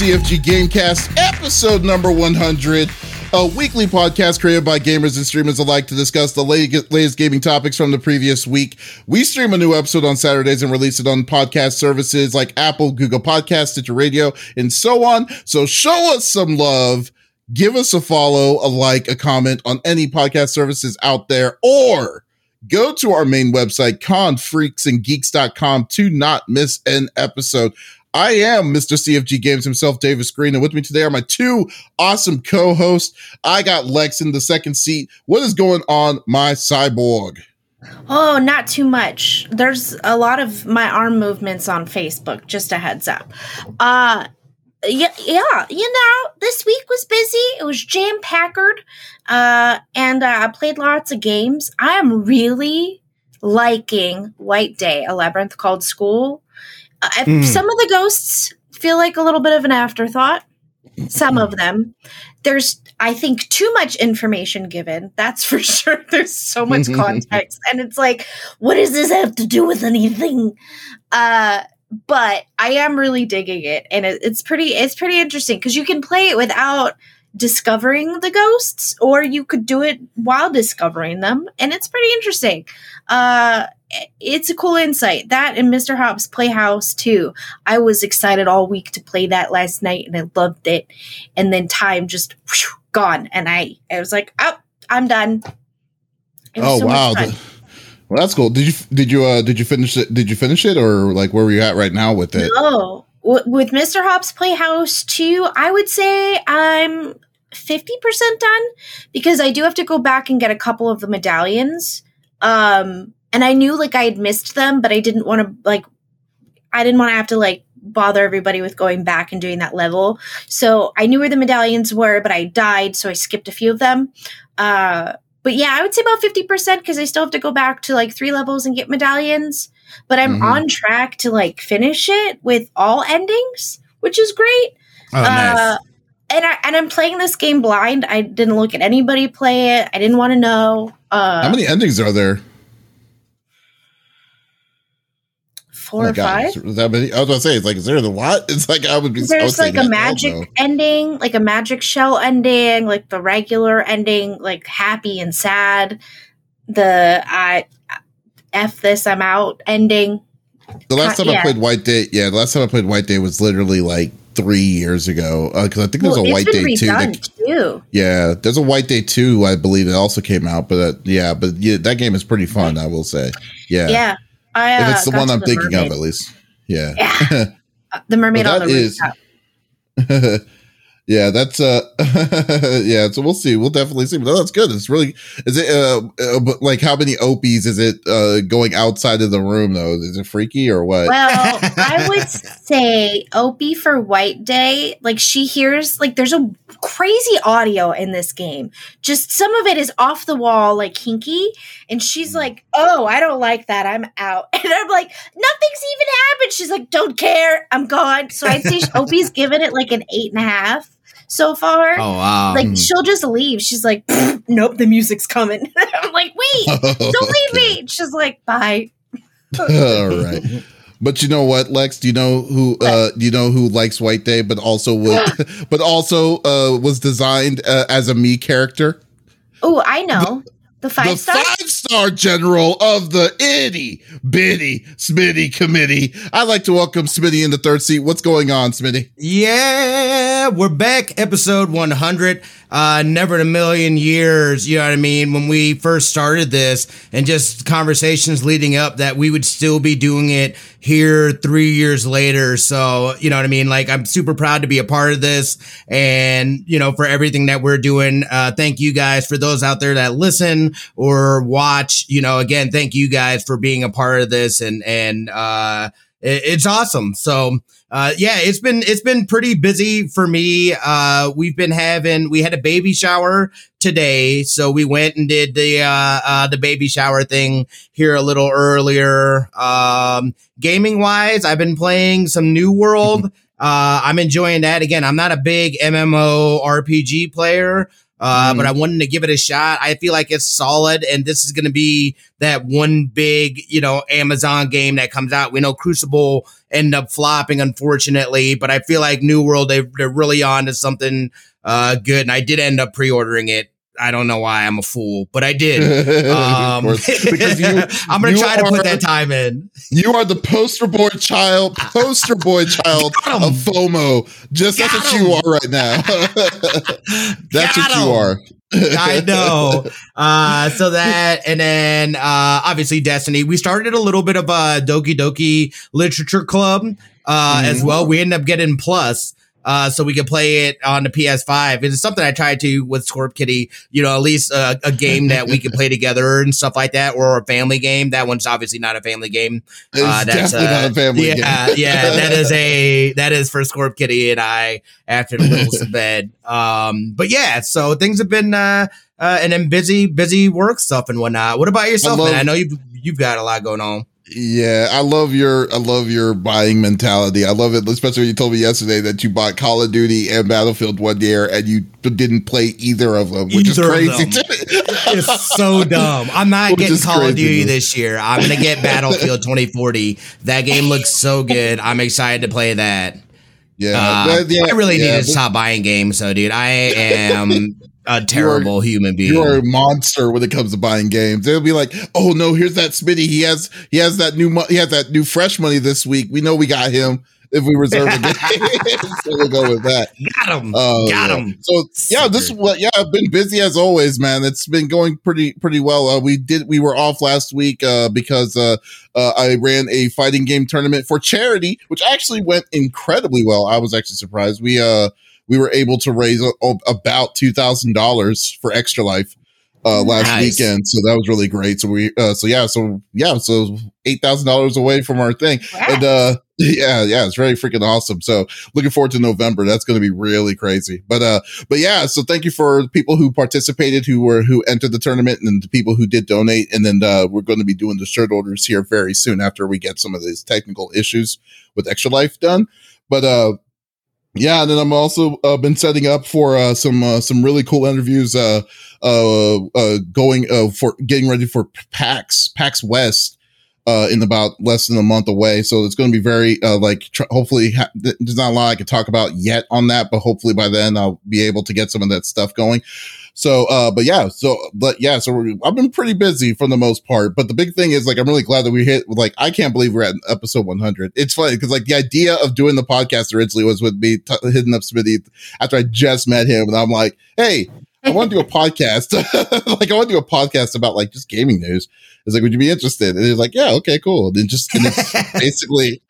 CFG Gamecast, episode number 100, a weekly podcast created by gamers and streamers alike to discuss the latest gaming topics from the previous week. We stream a new episode on Saturdays and release it on podcast services like Apple, Google Podcasts, Stitcher Radio, and so on. So show us some love. Give us a follow, a like, a comment on any podcast services out there, or go to our main website, confreaksandgeeks.com to not miss an episode. I am Mr. CFG Games himself, Davies Green, and with me today are my two awesome co-hosts. I got Lex in the second seat. What is going on, my cyborg? Oh, not too much. There's a lot of my arm movements on Facebook, just a heads up. Uh yeah, yeah, you know, this week was busy. It was jam packered. Uh and uh, I played lots of games. I am really liking White Day, a labyrinth called school. Mm. Some of the ghosts feel like a little bit of an afterthought. Some of them. There's, I think, too much information given. That's for sure. There's so much context. and it's like, what does this have to do with anything? Uh, but I am really digging it. And it, it's pretty, it's pretty interesting because you can play it without discovering the ghosts or you could do it while discovering them and it's pretty interesting uh it's a cool insight. That and mr hopp's playhouse too. I was excited all week to play that last night and i loved it. And then time just whew, gone. And i i was like oh i'm done. Oh so wow. well that's cool. Did you did you uh did you finish it did you finish it or like where were you at right now with it? No. With Mr. Hopp's Playhouse 2, I would say I'm 50% done because I do have to go back and get a couple of the medallions. Um, and I knew like I had missed them, but I didn't want to like, I didn't want to have to like bother everybody with going back and doing that level. So I knew where the medallions were, but I died, so I skipped a few of them. Uh, but yeah, I would say about 50% because I still have to go back to like three levels and get medallions but I'm mm-hmm. on track to like finish it with all endings, which is great. Oh, nice. Uh, and I and I'm playing this game blind. I didn't look at anybody play it. I didn't want to know. Uh, How many endings are there? Four oh or five. That many? I was gonna say, it's like, is there the what? It's like I would be. There's like a magic ending, like a magic shell ending, like the regular ending, like happy and sad. The I F this, I'm out ending. The last time yeah. I played White Day, yeah, the last time I played White Day was literally like three years ago because uh, I think there's well, a White Day two. That, too. Yeah, there's a White Day two, I believe, it also came out. But uh, yeah, but yeah, that game is pretty fun. I will say, yeah, yeah. I, uh, if it's the one I'm the thinking mermaid. of, at least, yeah, yeah. the mermaid on the is, Yeah, that's uh yeah, so we'll see. We'll definitely see. But that's good. It's really is it uh, uh like how many opies is it uh going outside of the room though? Is it freaky or what? Well, I would say Opie for White Day, like she hears like there's a crazy audio in this game. Just some of it is off the wall like kinky and she's like, "Oh, I don't like that. I'm out." And I'm like, "Nothing's even happened." She's like, "Don't care. I'm gone." So I'd say Opie's given it like an eight and a half so far. Oh wow! Like she'll just leave. She's like, "Nope, the music's coming." I'm like, "Wait, don't leave me." She's like, "Bye." All right. But you know what, Lex? Do you know who? Uh, do you know who likes White Day, but also would, but also uh, was designed uh, as a me character? Oh, I know. The, the five the star? five star general of the itty bitty Smitty committee. I'd like to welcome Smitty in the third seat. What's going on, Smitty? Yeah, we're back. Episode 100 uh, never in a million years, you know what I mean, when we first started this and just conversations leading up that we would still be doing it here three years later. So, you know what I mean? Like, I'm super proud to be a part of this and, you know, for everything that we're doing. Uh, thank you guys for those out there that listen or watch, you know, again, thank you guys for being a part of this and, and, uh, it's awesome. So, uh, yeah, it's been it's been pretty busy for me. Uh, we've been having we had a baby shower today, so we went and did the uh, uh the baby shower thing here a little earlier. Um, gaming wise, I've been playing some New World. Uh, I'm enjoying that. Again, I'm not a big MMO RPG player. Uh, mm. but I wanted to give it a shot. I feel like it's solid, and this is going to be that one big, you know, Amazon game that comes out. We know Crucible end up flopping, unfortunately, but I feel like New World they, they're really on to something uh, good, and I did end up pre-ordering it. I don't know why I'm a fool, but I did. Um, because you, I'm going to try to put that time in. You are the poster boy child, poster boy child of FOMO. Just Got that's what you are right now. that's Got what you are. I know. Uh, so that, and then uh, obviously Destiny. We started a little bit of a Doki Doki Literature Club uh, mm-hmm. as well. We ended up getting plus uh, so we can play it on the PS5. It's something I tried to with Scorp Kitty, you know, at least a, a game that we can play together and stuff like that, or a family game. That one's obviously not a family game. Uh, that's definitely uh, not a family yeah, game. yeah, that is a that is for Scorp Kitty and I after the little bed. Um, but yeah, so things have been uh, uh, and then busy, busy work stuff and whatnot. What about yourself, I love, man? I know you've you've got a lot going on. Yeah, I love your I love your buying mentality. I love it, especially when you told me yesterday that you bought Call of Duty and Battlefield one year and you didn't play either of them, which either is crazy. it's so dumb. I'm not which getting Call of Duty this year. I'm gonna get Battlefield 2040. That game looks so good. I'm excited to play that. Yeah, uh, yeah I really yeah, need to stop buying games, so dude. I am a terrible you're, human being. You're a monster when it comes to buying games. They'll be like, "Oh no, here's that Smitty. He has he has that new mo- he has that new fresh money this week. We know we got him." If we reserve a game, so we'll go with that. Got him. Uh, got him. So yeah, this is what. Yeah, I've been busy as always, man. It's been going pretty pretty well. Uh, we did. We were off last week uh, because uh, uh, I ran a fighting game tournament for charity, which actually went incredibly well. I was actually surprised. We uh we were able to raise a, a, about two thousand dollars for Extra Life uh, last nice. weekend, so that was really great. So we, uh, so yeah, so yeah, so eight thousand dollars away from our thing, wow. and uh, yeah, yeah, it's really freaking awesome. So looking forward to November. That's going to be really crazy. But uh, but yeah, so thank you for people who participated, who were who entered the tournament, and the people who did donate. And then uh, we're going to be doing the shirt orders here very soon after we get some of these technical issues with Extra Life done. But uh, yeah, and then I'm also uh, been setting up for uh, some uh, some really cool interviews. Uh, uh, uh, going uh, for getting ready for PAX PAX West uh, in about less than a month away. So it's going to be very uh, like tr- hopefully ha- there's not a lot I can talk about yet on that, but hopefully by then I'll be able to get some of that stuff going. So, uh, but yeah, so, but yeah, so I've been pretty busy for the most part. But the big thing is like, I'm really glad that we hit, like, I can't believe we're at episode 100. It's funny because like the idea of doing the podcast originally was with me t- hitting up Smitty after I just met him. And I'm like, hey, I want to do a podcast. like, I want to do a podcast about like just gaming news. It's like, would you be interested? And he's like, yeah, okay, cool. And then just, and it's basically,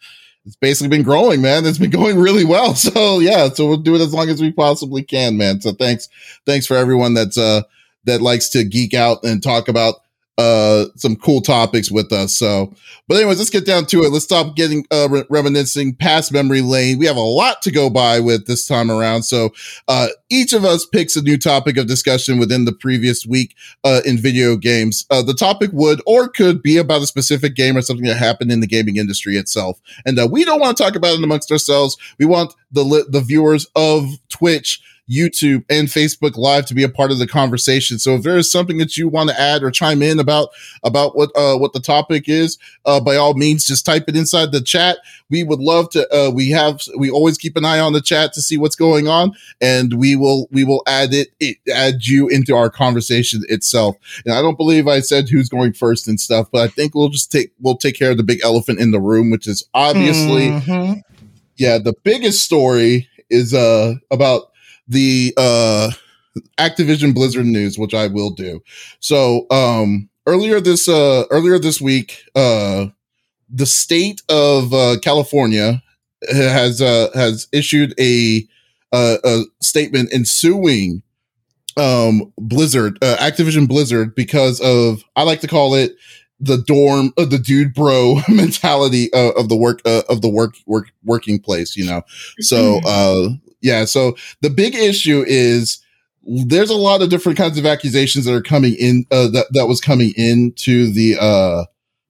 it's basically been growing, man. It's been going really well. So yeah, so we'll do it as long as we possibly can, man. So thanks, thanks for everyone that's uh that likes to geek out and talk about uh some cool topics with us. So, but anyways, let's get down to it. Let's stop getting uh re- reminiscing past memory lane. We have a lot to go by with this time around. So, uh each of us picks a new topic of discussion within the previous week uh in video games. Uh the topic would or could be about a specific game or something that happened in the gaming industry itself. And uh, we don't want to talk about it amongst ourselves. We want the li- the viewers of Twitch YouTube and Facebook Live to be a part of the conversation. So if there is something that you want to add or chime in about about what uh, what the topic is, uh, by all means, just type it inside the chat. We would love to. Uh, we have we always keep an eye on the chat to see what's going on, and we will we will add it, it add you into our conversation itself. And I don't believe I said who's going first and stuff, but I think we'll just take we'll take care of the big elephant in the room, which is obviously. Mm-hmm. Yeah, the biggest story is uh about the uh Activision Blizzard news, which I will do. So um earlier this uh earlier this week, uh the state of uh, California has uh has issued a uh, a statement ensuing um Blizzard, uh, Activision Blizzard because of I like to call it the dorm uh, the dude bro mentality uh, of the work uh, of the work work working place you know so mm-hmm. uh yeah. So the big issue is there's a lot of different kinds of accusations that are coming in, uh, that, that was coming into the, uh,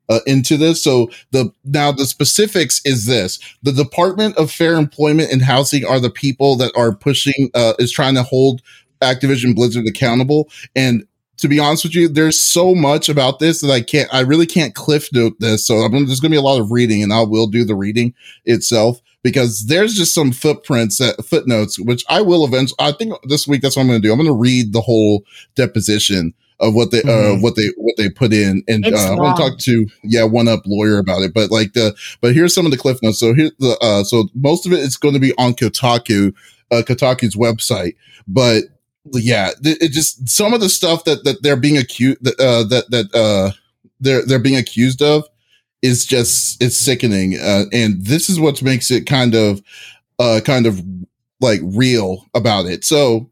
uh, into this. So the now the specifics is this: the Department of Fair Employment and Housing are the people that are pushing uh, is trying to hold Activision Blizzard accountable. And to be honest with you, there's so much about this that I can't, I really can't cliff note this. So I'm, there's going to be a lot of reading and I will do the reading itself because there's just some footprints that footnotes, which I will eventually, I think this week, that's what I'm going to do. I'm going to read the whole deposition of what they, uh, mm-hmm. uh, what they, what they put in. And, uh, I'm going to talk to, yeah, one up lawyer about it. But like the, but here's some of the cliff notes. So here, the, uh, so most of it is going to be on Kotaku, uh, Kotaku's website, but yeah, it just some of the stuff that that they're being accused uh, that that uh they're they're being accused of is just it's sickening, uh, and this is what makes it kind of uh kind of like real about it. So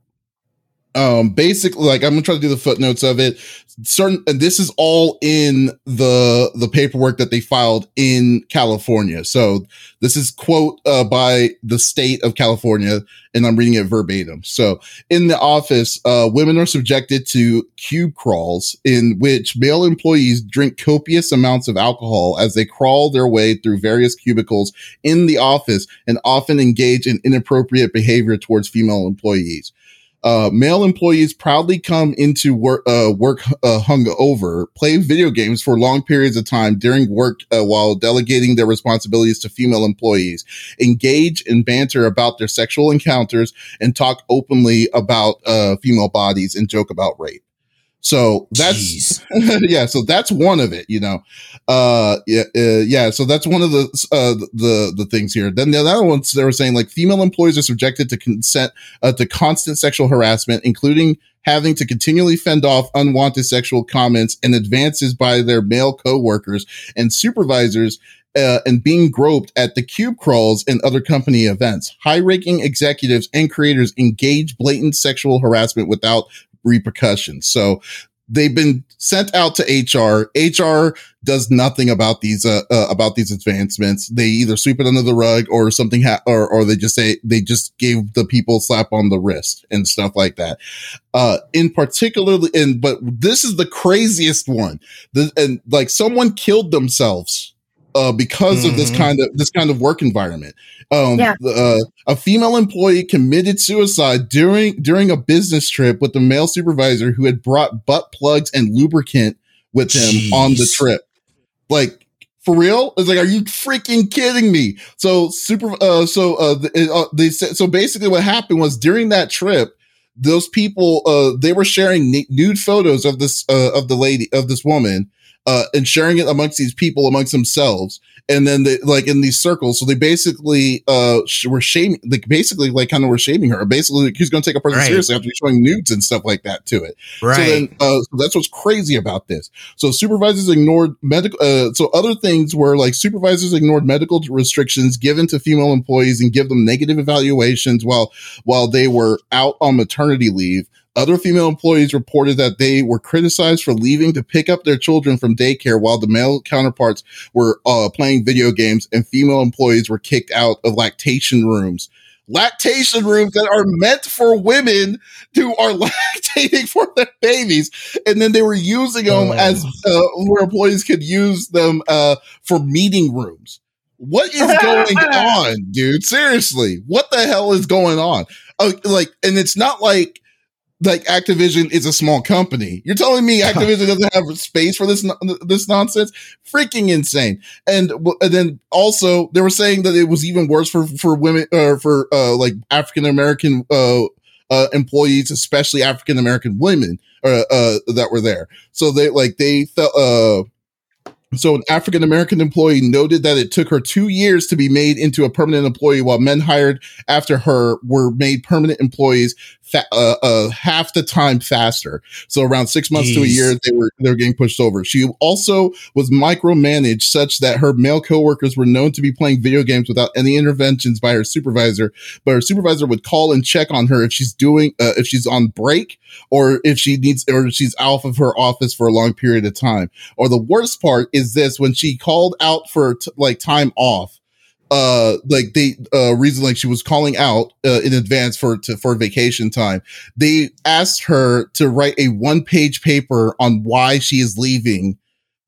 um basically like i'm gonna try to do the footnotes of it. Certain and this is all in the the paperwork that they filed in california. So this is quote uh, by the state of california and i'm reading it verbatim. So in the office uh, women are subjected to cube crawls in which male employees drink copious amounts of alcohol as they crawl their way through various cubicles in the office and often engage in inappropriate behavior towards female employees uh, male employees proudly come into work, uh, work uh, hungover, play video games for long periods of time during work uh, while delegating their responsibilities to female employees, engage in banter about their sexual encounters, and talk openly about uh, female bodies and joke about rape. So that's yeah. So that's one of it. You know, uh, yeah, uh, yeah. So that's one of the uh, the the things here. Then the other ones they were saying like female employees are subjected to consent uh, to constant sexual harassment, including having to continually fend off unwanted sexual comments and advances by their male coworkers and supervisors uh, and being groped at the cube crawls and other company events. High ranking executives and creators engage blatant sexual harassment without repercussions. So they've been sent out to HR. HR does nothing about these uh, uh, about these advancements. They either sweep it under the rug or something, ha- or or they just say they just gave the people slap on the wrist and stuff like that. Uh, in particular, and but this is the craziest one. The, and like someone killed themselves uh, because mm-hmm. of this mm-hmm. kind of this kind of work environment. Um, yeah. uh, a female employee committed suicide during during a business trip with a male supervisor who had brought butt plugs and lubricant with him Jeez. on the trip. Like for real? It's like, are you freaking kidding me? So super. Uh, so uh, uh, they said. So basically, what happened was during that trip, those people uh, they were sharing nude photos of this uh, of the lady of this woman uh, and sharing it amongst these people amongst themselves. And then they like in these circles so they basically uh were shaming like basically like kind of were shaming her. Basically like, who's going to take a person right. seriously after showing nudes and stuff like that to it. Right so then uh so that's what's crazy about this. So supervisors ignored medical uh so other things were like supervisors ignored medical restrictions given to female employees and give them negative evaluations while while they were out on maternity leave other female employees reported that they were criticized for leaving to pick up their children from daycare while the male counterparts were uh, playing video games, and female employees were kicked out of lactation rooms. Lactation rooms that are meant for women who are lactating for their babies, and then they were using them oh. as uh, where employees could use them uh, for meeting rooms. What is going on, dude? Seriously, what the hell is going on? Uh, like, and it's not like like Activision is a small company. You're telling me Activision doesn't have space for this this nonsense? Freaking insane. And, and then also they were saying that it was even worse for for women or for uh, like African American uh, uh, employees, especially African American women uh, uh, that were there. So they like they felt uh so, an African American employee noted that it took her two years to be made into a permanent employee, while men hired after her were made permanent employees fa- uh, uh, half the time faster. So, around six months Jeez. to a year, they were they were getting pushed over. She also was micromanaged such that her male coworkers were known to be playing video games without any interventions by her supervisor. But her supervisor would call and check on her if she's doing uh, if she's on break or if she needs or if she's out of her office for a long period of time. Or the worst part is this when she called out for t- like time off uh like they uh reason like she was calling out uh, in advance for to, for vacation time they asked her to write a one page paper on why she is leaving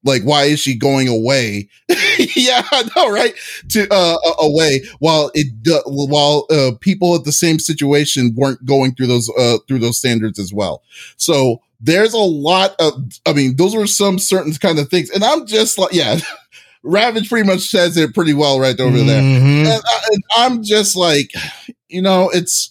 Like, why is she going away? yeah, I know, right? To uh, away while it uh, while uh, people at the same situation weren't going through those uh, through those standards as well. So there's a lot of, I mean, those were some certain kind of things, and I'm just like, yeah. Ravage pretty much says it pretty well right over mm-hmm. there. And, I, and I'm just like, you know, it's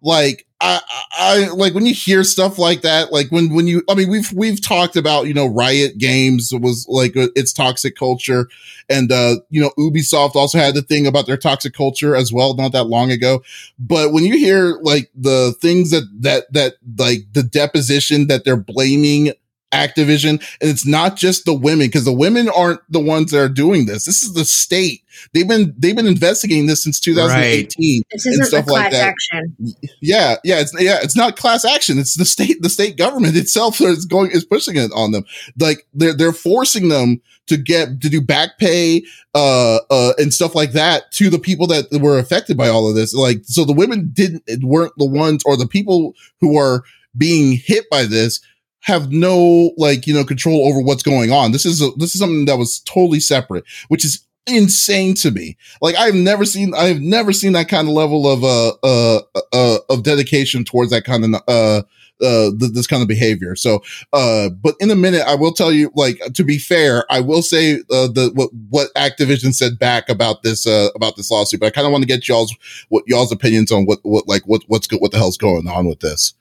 like I, I like when you hear stuff like that, like when, when you, I mean, we've, we've talked about, you know, Riot Games was like uh, its toxic culture. And, uh, you know, Ubisoft also had the thing about their toxic culture as well, not that long ago. But when you hear like the things that, that, that, like the deposition that they're blaming Activision. And it's not just the women because the women aren't the ones that are doing this. This is the state. They've been they've been investigating this since 2018 right. this and stuff like that. Action. Yeah, yeah, it's yeah, it's not class action. It's the state the state government itself is going is pushing it on them. Like they're they're forcing them to get to do back pay uh uh and stuff like that to the people that were affected by all of this. Like so the women didn't weren't the ones or the people who are being hit by this have no like you know control over what's going on. This is a, this is something that was totally separate, which is insane to me. Like I've never seen I've never seen that kind of level of uh uh uh of dedication towards that kind of uh uh th- this kind of behavior. So uh but in a minute I will tell you like to be fair, I will say uh the what what Activision said back about this uh about this lawsuit, but I kind of want to get y'all's what y'all's opinions on what what like what what's good what the hell's going on with this.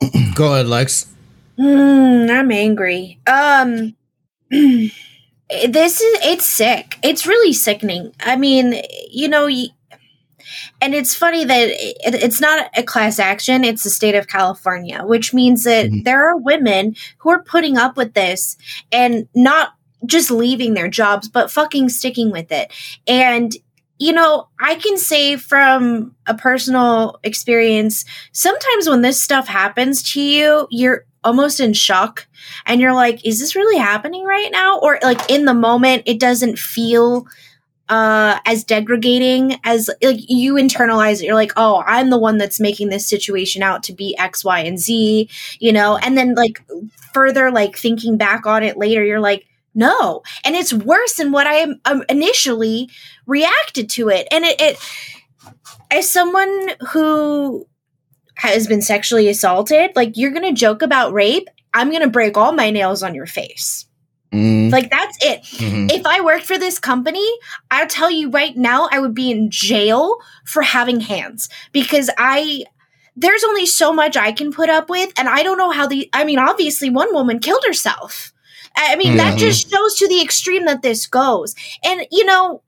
Go ahead, Lex. Mm, I'm angry. Um, this is it's sick. It's really sickening. I mean, you know, and it's funny that it, it's not a class action; it's the state of California, which means that mm-hmm. there are women who are putting up with this and not just leaving their jobs, but fucking sticking with it. And you know, I can say from a personal experience, sometimes when this stuff happens to you, you're almost in shock and you're like, is this really happening right now? Or like in the moment, it doesn't feel uh as degrading as like you internalize it you're like oh i'm the one that's making this situation out to be x y and z you know and then like further like thinking back on it later you're like no. And it's worse than what I um, initially reacted to it. And it, it, as someone who has been sexually assaulted, like you're going to joke about rape, I'm going to break all my nails on your face. Mm. Like that's it. Mm-hmm. If I worked for this company, I'll tell you right now, I would be in jail for having hands because I there's only so much I can put up with, and I don't know how the. I mean, obviously, one woman killed herself. I mean, mm-hmm. that just shows to the extreme that this goes. And, you know,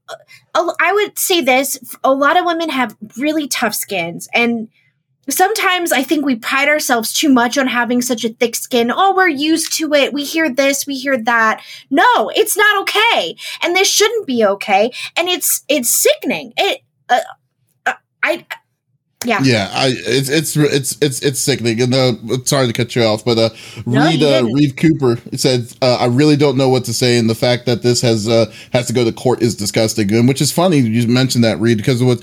I would say this a lot of women have really tough skins. And sometimes I think we pride ourselves too much on having such a thick skin. Oh, we're used to it. We hear this, we hear that. No, it's not okay. And this shouldn't be okay. And it's, it's sickening. It, uh, uh I, yeah, yeah. I it's it's it's it's it's sickening. And uh, sorry to cut you off, but uh, no, Reed uh, Reed Cooper said, uh, "I really don't know what to say." And the fact that this has uh, has to go to court is disgusting. And which is funny you mentioned that Reed because what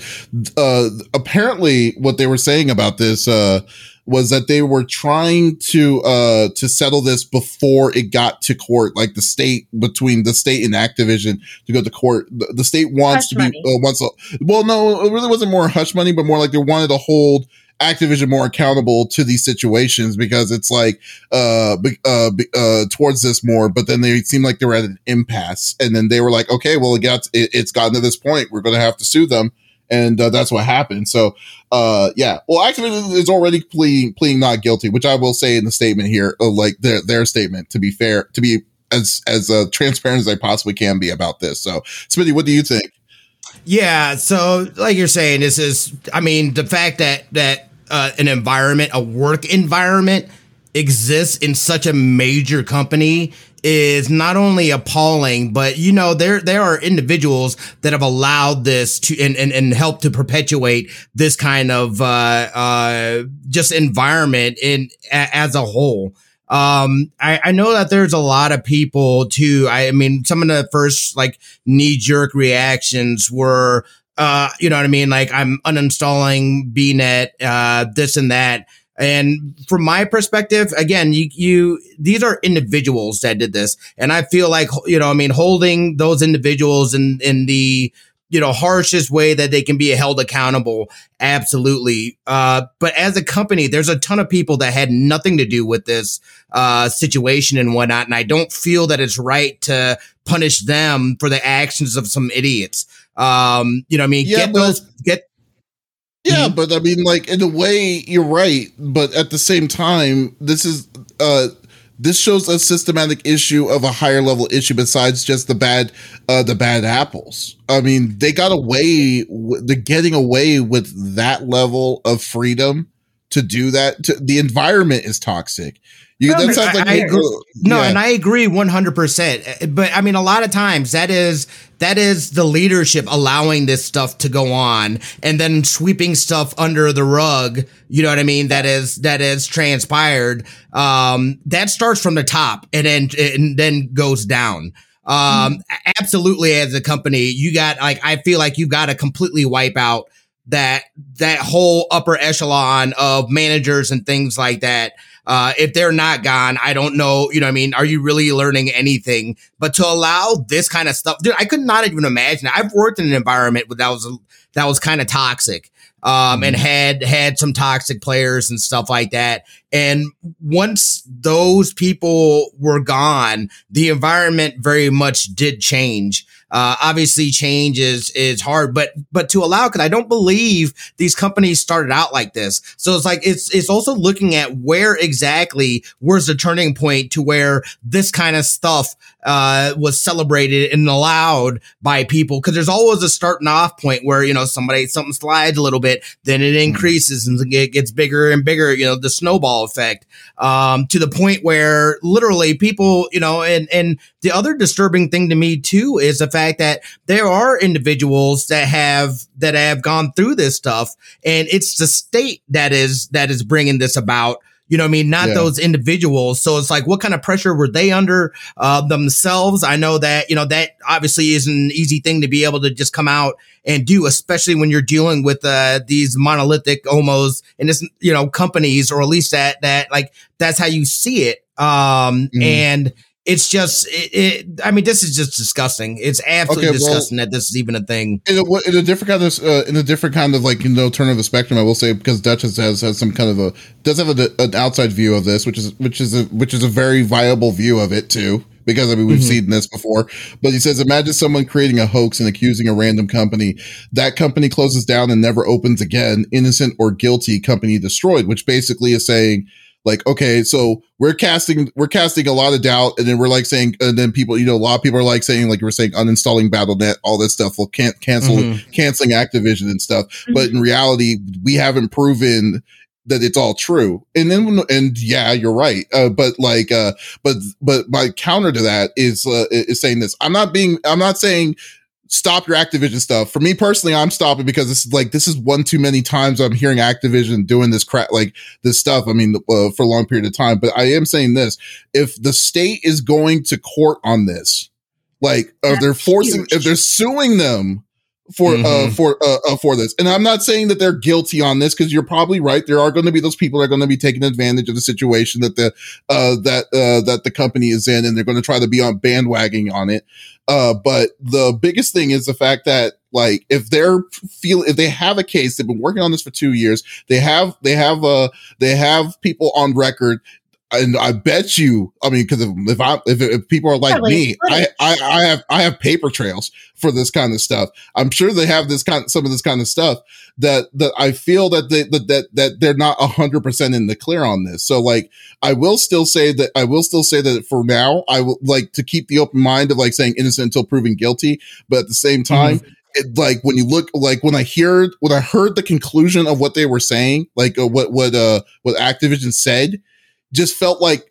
uh, apparently what they were saying about this uh was that they were trying to uh to settle this before it got to court. Like the state between the state and activision to go to court. The, the state wants hush to be uh, wants a, well no it really wasn't more hush money but more like they wanted to hold Activision more accountable to these situations because it's like uh uh uh towards this more, but then they seem like they were at an impasse, and then they were like, okay, well it got it, it's gotten to this point, we're going to have to sue them, and uh, that's what happened. So, uh, yeah. Well, Activision is already pleading pleading not guilty, which I will say in the statement here, uh, like their their statement. To be fair, to be as as uh, transparent as I possibly can be about this. So, smitty what do you think? Yeah. So, like you're saying, this is. I mean, the fact that that uh, an environment, a work environment, exists in such a major company is not only appalling, but you know, there there are individuals that have allowed this to and and, and help to perpetuate this kind of uh uh just environment in a, as a whole. Um, I, I know that there's a lot of people too. I, I mean, some of the first like knee jerk reactions were, uh, you know what I mean? Like I'm uninstalling BNet, uh, this and that And from my perspective, again, you, you, these are individuals that did this. And I feel like, you know, I mean, holding those individuals in, in the, you know, harshest way that they can be held accountable. Absolutely. Uh, but as a company, there's a ton of people that had nothing to do with this, uh, situation and whatnot. And I don't feel that it's right to punish them for the actions of some idiots. Um, you know, I mean, Yeah, get those, get, Yeah, but I mean, like in a way, you're right. But at the same time, this is uh, this shows a systematic issue of a higher level issue besides just the bad, uh, the bad apples. I mean, they got away. w- They're getting away with that level of freedom to do that. To, the environment is toxic. You, No, that sounds like I agree. No, yeah. and I agree 100%. But I mean, a lot of times that is, that is the leadership allowing this stuff to go on and then sweeping stuff under the rug. You know what I mean? That is, that is transpired. Um, that starts from the top and then, and then goes down. Um, absolutely as a company, you got like, I feel like you got to completely wipe out that, that whole upper echelon of managers and things like that. Uh, if they're not gone, I don't know. You know, I mean, are you really learning anything? But to allow this kind of stuff, dude, I could not even imagine. I've worked in an environment that was that was kind of toxic, um, and had had some toxic players and stuff like that. And once those people were gone, the environment very much did change. Uh, obviously, change is is hard, but but to allow because I don't believe these companies started out like this. So it's like it's it's also looking at where exactly where's the turning point to where this kind of stuff uh, was celebrated and allowed by people because there's always a starting off point where you know somebody something slides a little bit, then it increases and it gets bigger and bigger. You know the snowball effect um, to the point where literally people you know and and the other disturbing thing to me too is the fact that there are individuals that have that have gone through this stuff and it's the state that is that is bringing this about you know what I mean? Not Yeah. those individuals. So it's like, what kind of pressure were they under uh, themselves? I know that, you know, that obviously isn't an easy thing to be able to just come out and do, especially when you're dealing with uh, these monolithic homos and this, you know, companies, or at least that, that like, that's how you see it. Um, Mhm. and it's just, it, it, I mean, this is just disgusting. It's absolutely Okay, well- disgusting that this is even a thing. in a, in a different kind of uh, in a different kind of like you know turn of the spectrum, I will say because Duchess has has some kind of a does have a, an outside view of this, which is which is a which is a very viable view of it too. Because I mean we've Mhm. seen this before, but he says imagine someone creating a hoax and accusing a random company. That company closes down and never opens again. Innocent or guilty, company destroyed. Which basically is saying like okay so we're casting we're casting a lot of doubt and then we're like saying and then people you know a lot of people are like saying like we're saying uninstalling battle.net all this stuff will can't cancel Mhm. canceling activision and stuff. But in reality we haven't proven that it's all true. And then and yeah you're right. Uh, but like uh but but my counter to that is uh, is saying this. I'm not being i'm not saying stop your Activision stuff. For me personally, I'm stopping because this is like this is one too many times I'm hearing Activision doing this crap like this stuff. I mean, uh, for a long period of time. But I am saying this: if the state is going to court on this, like if they're forcing, huge. if they're suing them for uh Mhm. for uh, uh for this. And i'm not saying that they're guilty on this because you're probably right. There are going to be those people that are going to be taking advantage of the situation that the uh that uh that the company is in and they're going to try to be on bandwagoning on it. Uh but the biggest thing is the fact that like if they're feel if they have a case they've been working on this for two years they have they have uh they have people on record and I bet you, I mean, because if, if I if, if people are like me, I. I I have I have paper trails for this kind of stuff. I'm sure they have this kind some of this kind of stuff that that I feel that they that that, that they're not hundred percent in the clear on this. So like I will still say that I will still say that for now I will like to keep the open mind of like saying innocent until proven guilty, but at the same time. It, like when you look like when I heard when I heard the conclusion of what they were saying, like uh, what what uh what Activision said, just felt like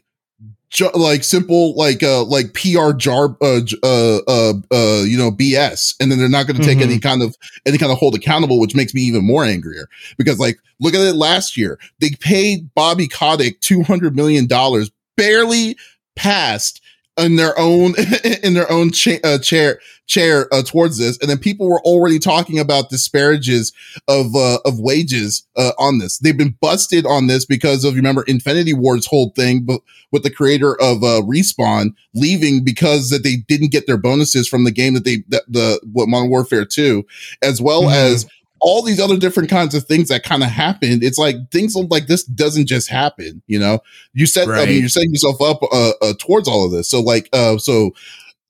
like simple like uh like PR jar uh uh uh, uh you know BS and then they're not going to take Mhm. any kind of any kind of hold accountable which makes me even more angrier. Because like look at it last year. They paid Bobby Kotick 200 million dollars barely passed in their own in their own cha- uh, chair chair uh, towards this, and then people were already talking about disparages of uh, of wages uh, on this. They've been busted on this because of remember Infinity Ward's whole thing, but with the creator of uh, Respawn leaving because that they didn't get their bonuses from the game that they that the what Modern Warfare two, as well mm-hmm. as all these other different kinds of things that kind of happened. It's like things like this doesn't just happen, you know. You set, right. I mean, you're setting yourself up uh, uh, towards all of this. So, like, uh, so,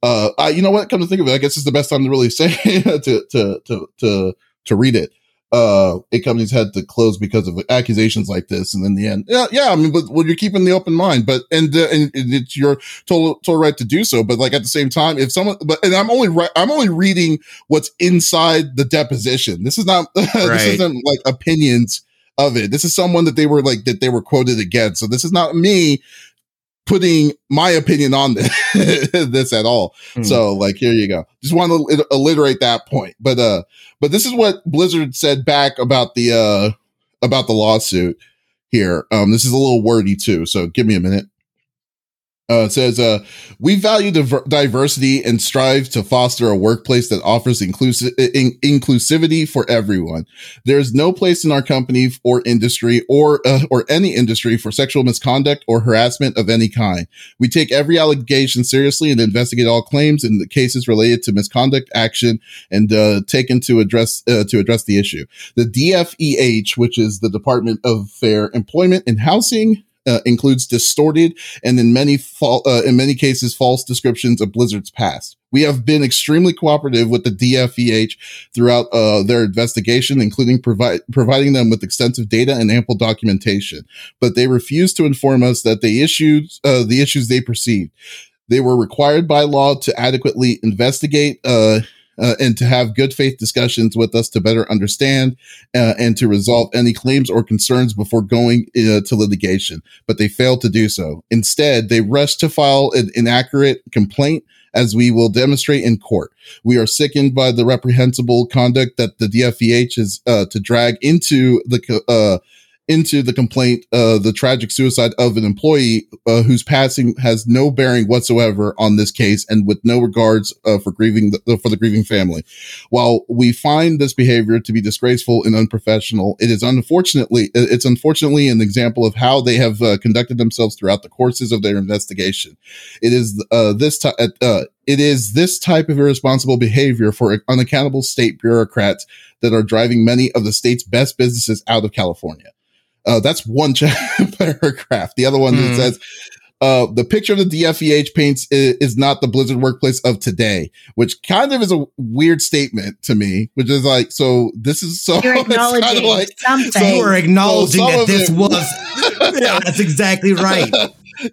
uh, I, you know what? Come to think of it, I guess it's the best time to really say to to to to to read it uh, a companies had to close because of accusations like this. And in the end, yeah, yeah, I mean, but well, you're keeping the open mind, but, and, uh, and it's your total, total right to do so. But like at the same time, if someone, but, and I'm only, re- I'm only reading what's inside the deposition. This is not, right. this isn't like opinions of it. This is someone that they were like, that they were quoted against. So this is not me putting my opinion on this, this at all. Mm. So like, here you go. Just want to alliterate that point. But, uh, but this is what Blizzard said back about the, uh, about the lawsuit here. Um, this is a little wordy too. So give me a minute. Uh, says, uh, we value diver- diversity and strive to foster a workplace that offers inclusive in- inclusivity for everyone. There is no place in our company or industry or, uh, or any industry for sexual misconduct or harassment of any kind. We take every allegation seriously and investigate all claims and the cases related to misconduct action and, uh, taken to address, uh, to address the issue. The DFEH, which is the Department of Fair Employment and Housing, uh, includes distorted and in many uh, in many cases false descriptions of Blizzard's past. We have been extremely cooperative with the DFEH throughout uh, their investigation, including provi- providing them with extensive data and ample documentation. But they refused to inform us that they issued uh, the issues they perceived. They were required by law to adequately investigate uh, and to have good faith discussions with us to better understand uh, and to resolve any claims or concerns before going uh, to litigation. But they failed to do so. Instead, they rushed to file an inaccurate complaint as we will demonstrate in court. We are sickened by the reprehensible conduct that the DFEH is uh, to drag into the uh, into the complaint, uh, the tragic suicide of an employee uh, whose passing has no bearing whatsoever on this case, and with no regards uh, for grieving the, for the grieving family. While we find this behavior to be disgraceful and unprofessional, it is unfortunately it's unfortunately an example of how they have uh, conducted themselves throughout the courses of their investigation. It is uh, this time. Uh, it is this type of irresponsible behavior for unaccountable state bureaucrats that are driving many of the state's best businesses out of California. Uh, that's one paragraph. The other one mm. says, uh, the picture of the DFEH paints is, is, not the Blizzard workplace of today, which kind of is a weird statement to me, which is like, so this is so You're acknowledging kind of like, something. So, you are acknowledging so that this it, was, yeah, that's exactly right.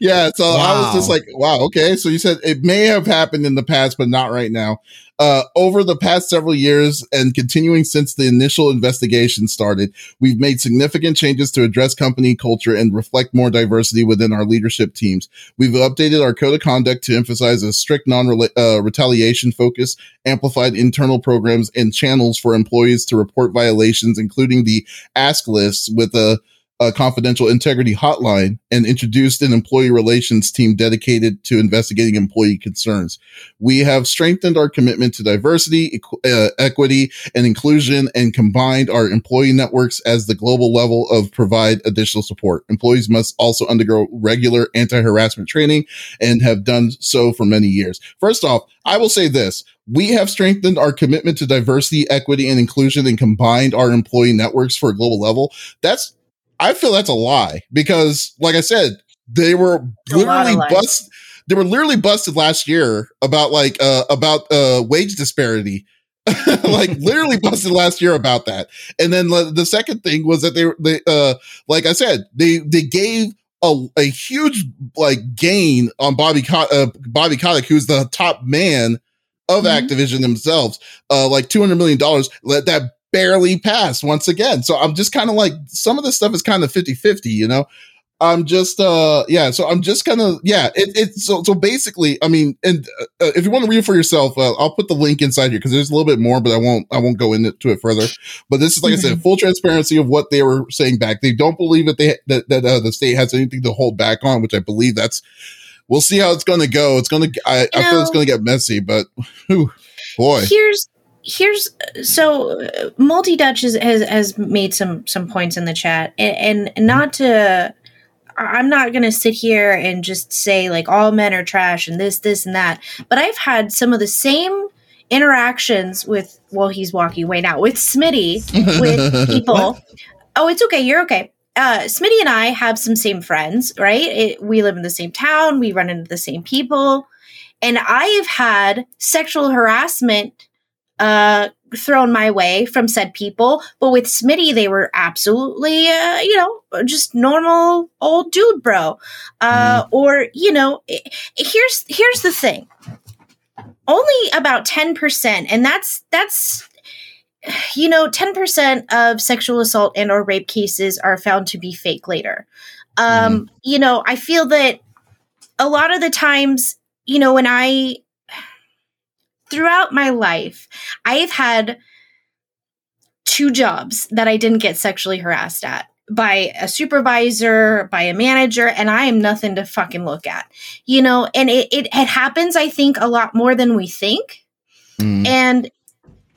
Yeah. So wow. I was just like, wow, okay. So you said it may have happened in the past, but not right now. Uh, over the past several years and continuing since the initial investigation started, we've made significant changes to address company culture and reflect more diversity within our leadership teams. We've updated our code of conduct to emphasize a strict non-retaliation uh, focus, amplified internal programs and channels for employees to report violations, including the ask lists with a a confidential integrity hotline and introduced an employee relations team dedicated to investigating employee concerns. We have strengthened our commitment to diversity, uh, equity, and inclusion and combined our employee networks as the global level of provide additional support. Employees must also undergo regular anti-harassment training and have done so for many years. First off, I will say this. We have strengthened our commitment to diversity, equity, and inclusion and combined our employee networks for a global level. That's I feel that's a lie because, like I said, they were literally busted. They were literally busted last year about like uh about uh wage disparity. like literally busted last year about that. And then the second thing was that they they uh like I said, they they gave a, a huge like gain on Bobby uh, Bobby Kotick, who's the top man of mm-hmm. Activision themselves, uh, like two hundred million dollars. Let that barely passed once again. So I'm just kind of like some of this stuff is kind of 50 50, you know? I'm just, uh, yeah. So I'm just kind of, yeah. It, it's so, so basically, I mean, and uh, uh, if you want to read it for yourself, uh, I'll put the link inside here because there's a little bit more, but I won't, I won't go into it further. But this is, like. I said, mm-hmm. full transparency of what they were saying back. They don't believe that they, that, that uh, the state has anything to hold back on, which I believe that's we'll see how it's going to go. It's going to, I, I feel it's going to get messy, but whew, boy. Here's, here's so uh, multi dutch has, has has made some some points in the chat. And, and not to i'm not going to sit here and just say like all men are trash and this this and that. But i've had some of the same interactions with well he's walking away now with smitty with people. Oh it's okay you're okay. Uh, Smitty and I have some same friends, right? It, we live in the same town, we run into the same people, and I've had sexual harassment uh, thrown my way from said people. But with Smitty, they were absolutely, uh, you know, just normal old dude, bro. Uh, mm. Or you know, here's here's the thing. Only about ten percent, and that's that's you know 10% of sexual assault and or rape cases are found to be fake later um mm. you know i feel that a lot of the times you know when i throughout my life, I've had two jobs that I didn't get sexually harassed at by a supervisor, by a manager, and I am nothing to fucking look at. You know, and it, it, it happens, I think, a lot more than we think. Mm. And,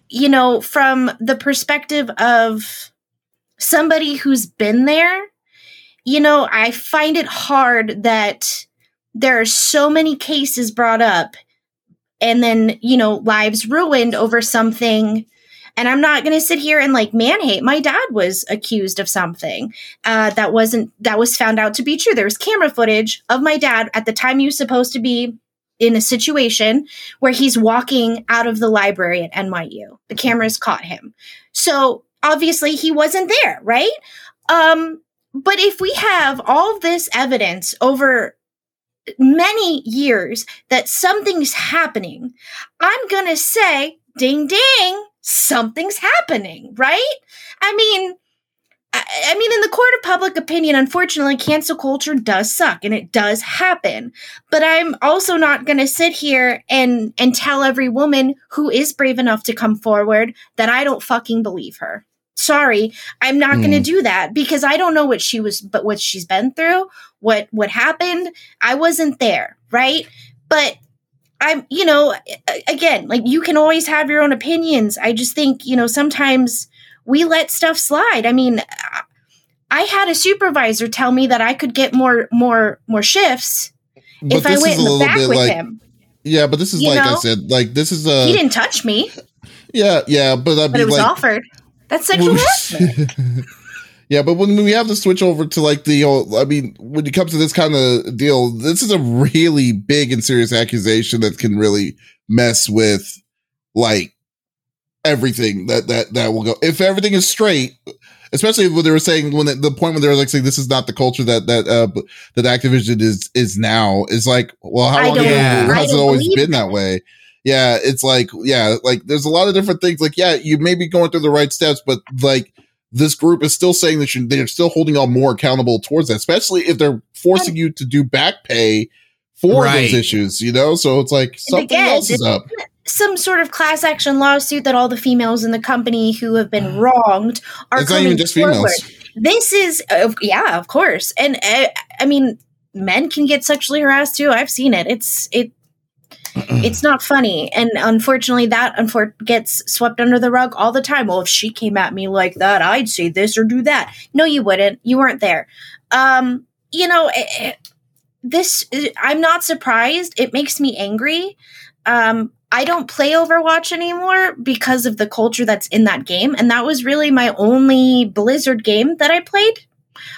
you know, from the perspective of somebody who's been there, you know, I find it hard that there are so many cases brought up and then you know lives ruined over something. And i'm not going to sit here and like man hate my dad was accused of something uh, that wasn't that was found out to be true. There was camera footage of my dad at the time he was supposed to be in a situation where he's walking out of the library at nyu the cameras caught him. So obviously he wasn't there right? Um but if we have all this evidence over many years that something's happening, I'm going to say, ding, ding, something's happening, right? I mean, I, mean, in the court of public opinion, unfortunately, cancel culture does suck and it does happen. But I'm also not going to sit here and and tell every woman who is brave enough to come forward that I don't fucking believe her sorry i'm not mm. going to do that because i don't know what she was but what she's been through what what happened i wasn't there right? But i'm you know again like you can always have your own opinions. I just think you know sometimes we let stuff slide. I mean i had a supervisor tell me that i could get more more more shifts but if i went in the back with like, him. Yeah but this is you like know? i said like this is a he didn't touch me. Yeah yeah but i mean but it was like, offered. That's sexual harassment. Yeah, but when we have to switch over to like the, old, I mean, when it comes to this kind of deal, this is a really big and serious accusation that can really mess with like everything that that that will go. If everything is straight, especially when they were saying when the, the point when they were like saying this is not the culture that that uh that Activision is is now is like, well, how long has it always been that way? yeah, it's like, yeah, like there's a lot of different things. Like, yeah, you may be going through the right steps, but like this group is still saying that you, they're still holding on more accountable towards that, especially if they're forcing you to do back pay for right. those issues, you know? So it's like something again, else is up. Some sort of class action lawsuit that all the females in the company who have been wronged are it's coming not even just forward. females. This is, uh, yeah, of course. And uh, I mean, men can get sexually harassed too. I've seen it. It's, it, it's not funny. And unfortunately, that unfor- gets swept under the rug all the time. Well, if she came at me like that, I'd say this or do that. No, you wouldn't. You weren't there. Um, you know, it, it, this, I'm not surprised. It makes me angry. Um, I don't play Overwatch anymore because of the culture that's in that game. And that was really my only Blizzard game that I played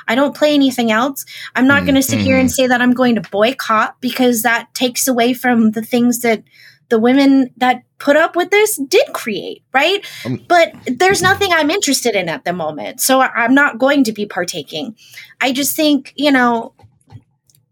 I don't play anything else. I'm not mm going to sit here and mm-hmm. say that I'm going to boycott because that takes away from the things that the women that put up with this did create, right? Um, but there's nothing I'm interested in at the moment. So I'm not going to be partaking. I just think, you know,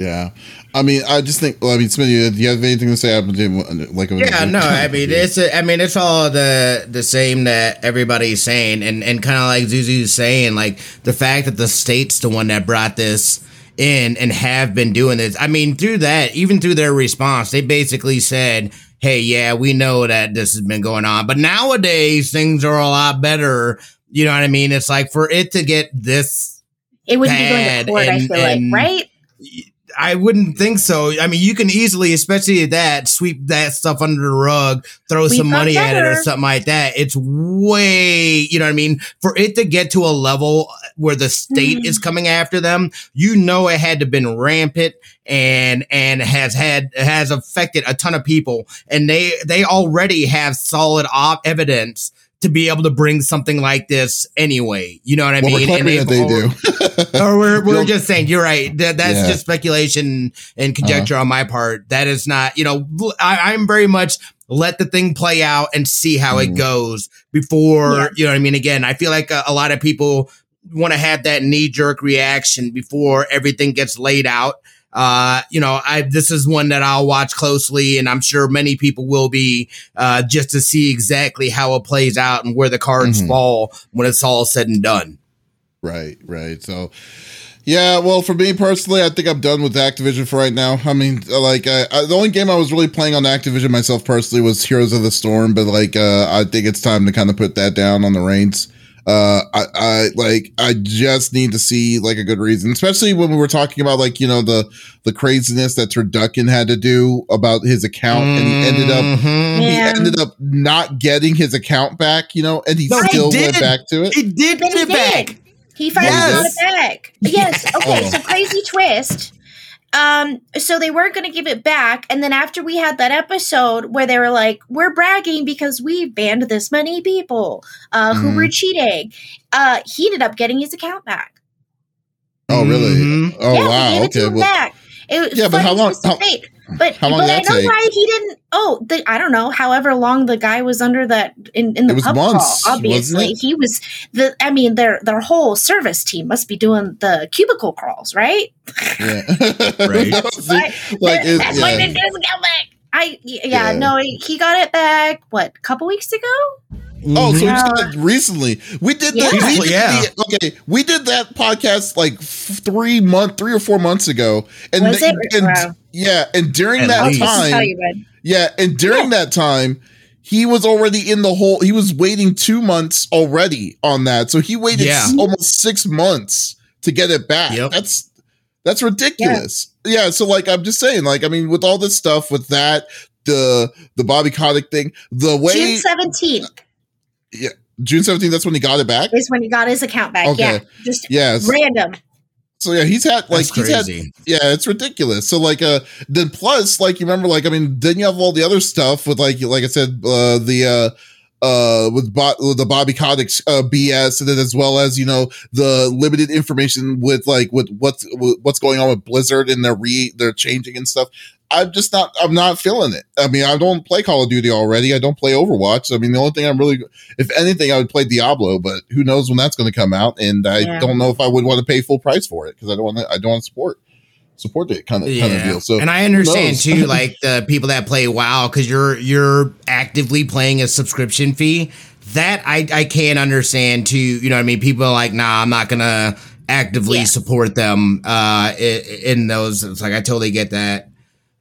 yeah, I mean, I just think. Well, I mean, Smitty, do you have anything to say? Like, yeah, no, I mean, it's. I mean, it's all the the same that everybody's saying, and and kind of like Zuzu's saying, like the fact that the state's the one that brought this in and have been doing this. I mean, through that, even through their response, they basically said, "Hey, yeah, we know that this has been going on, but nowadays things are a lot better." You know what I mean? It's like for it to get this, it would be going to court. I feel like, right? I wouldn't think so. I mean, you can easily, especially that, sweep that stuff under the rug, throw We some money at it or something like that. It's way, you know what I mean? For it to get to a level where the state Mhm. is coming after them, you know it had to been rampant and and has had has affected a ton of people and they they already have solid op- evidence to be able to bring something like this anyway. You know what I Well, mean? we're And that they they've do. or we're, we're just saying you're right. That, that's Yeah. just speculation and Uh-huh. conjecture on my part. That is not, you know, I, I'm very much let the thing play out and see how Mhm. it goes before, Yeah. you know what I mean? Again, I feel like a, a lot of people want to have that knee jerk reaction before everything gets laid out. Uh, you know, I, this is one that I'll watch closely and I'm sure many people will be, uh, just to see exactly how it plays out and where the cards Mhm. fall when it's all said and done. Right, right. So, yeah. Well, for me personally, I think I'm done with Activision for right now. I mean, uh, like, I, I, the only game I was really playing on Activision myself personally was Heroes of the Storm, but like, uh, I think it's time to kind of put that down on the reins. Uh, I, I like, I just need to see like a good reason, especially when we were talking about like, you know, the the craziness that Turducken had to do about his account, and he ended up Mhm. he ended up not getting his account back, you know, and he No, still did. went back to it. He did get he it back. He finally Yes. got it back. Yes. Okay. Oh. So crazy twist. Um. So they weren't going to give it back, and then after we had that episode where they were like, "We're bragging because we banned this many people uh, who Mhm. were cheating," uh, he ended up getting his account back. Oh, really? Mhm. Oh, yeah, they wow. gave it to Okay. him Well, back. It Yeah, but how long- twist of how- fate. But how long but did I know take? why he didn't. Oh, the, I don't know. However long the guy was under that in, in the It was pub months, crawl, wasn't obviously it? he was the. I mean, their their whole service team must be doing the cubicle crawls, right? yeah. Right. That was it. Right. like, it, That's why yeah. they didn't get back. I y- yeah, Yeah. no, he he got it back. What a couple weeks ago? Oh, so we Yeah. just did mm-hmm. it recently. We did Yeah. that. We did Yeah. the- okay, we did that podcast like three month, three or four months ago, and, Was the- it? and Wow. yeah, and during At that least. This is how time, you yeah, and during that time, he was already in the whole. He was waiting two months already on that, so he waited Yeah. s- almost six months to get it back. Yep. That's that's ridiculous. Yeah. so like I'm just saying, like I mean, with all this stuff, with that, the the Bobby Kotick thing, the way June seventeenth June 17th, that's when he got it back. is when he got his account back. Okay. Yeah, just Yes. random. So yeah, he's had like That's he's had crazy. yeah, it's ridiculous. So like uh then plus like you remember like I mean then you have all the other stuff with like like I said uh the uh uh with, Bo- with the Bobby Kotick's uh BS and then as well as you know the limited information with like with what's with what's going on with Blizzard and their re they're changing and stuff. I'm just not I'm not feeling it. I mean I don't play Call of Duty already. I don't play Overwatch. I mean the only thing I'm really if anything I would play Diablo, but who knows when that's going to come out and I Yeah. don't know if I would want to pay full price for it because I don't want to I don't want to support support it kind of kind of deal. So and I understand too, like the people that play WoW, because you're you're actively playing a subscription fee. That I I can't understand too. You know, what I mean, people are like, nah, I'm not gonna actively Yeah. support them uh i- in those. It's like I totally get that.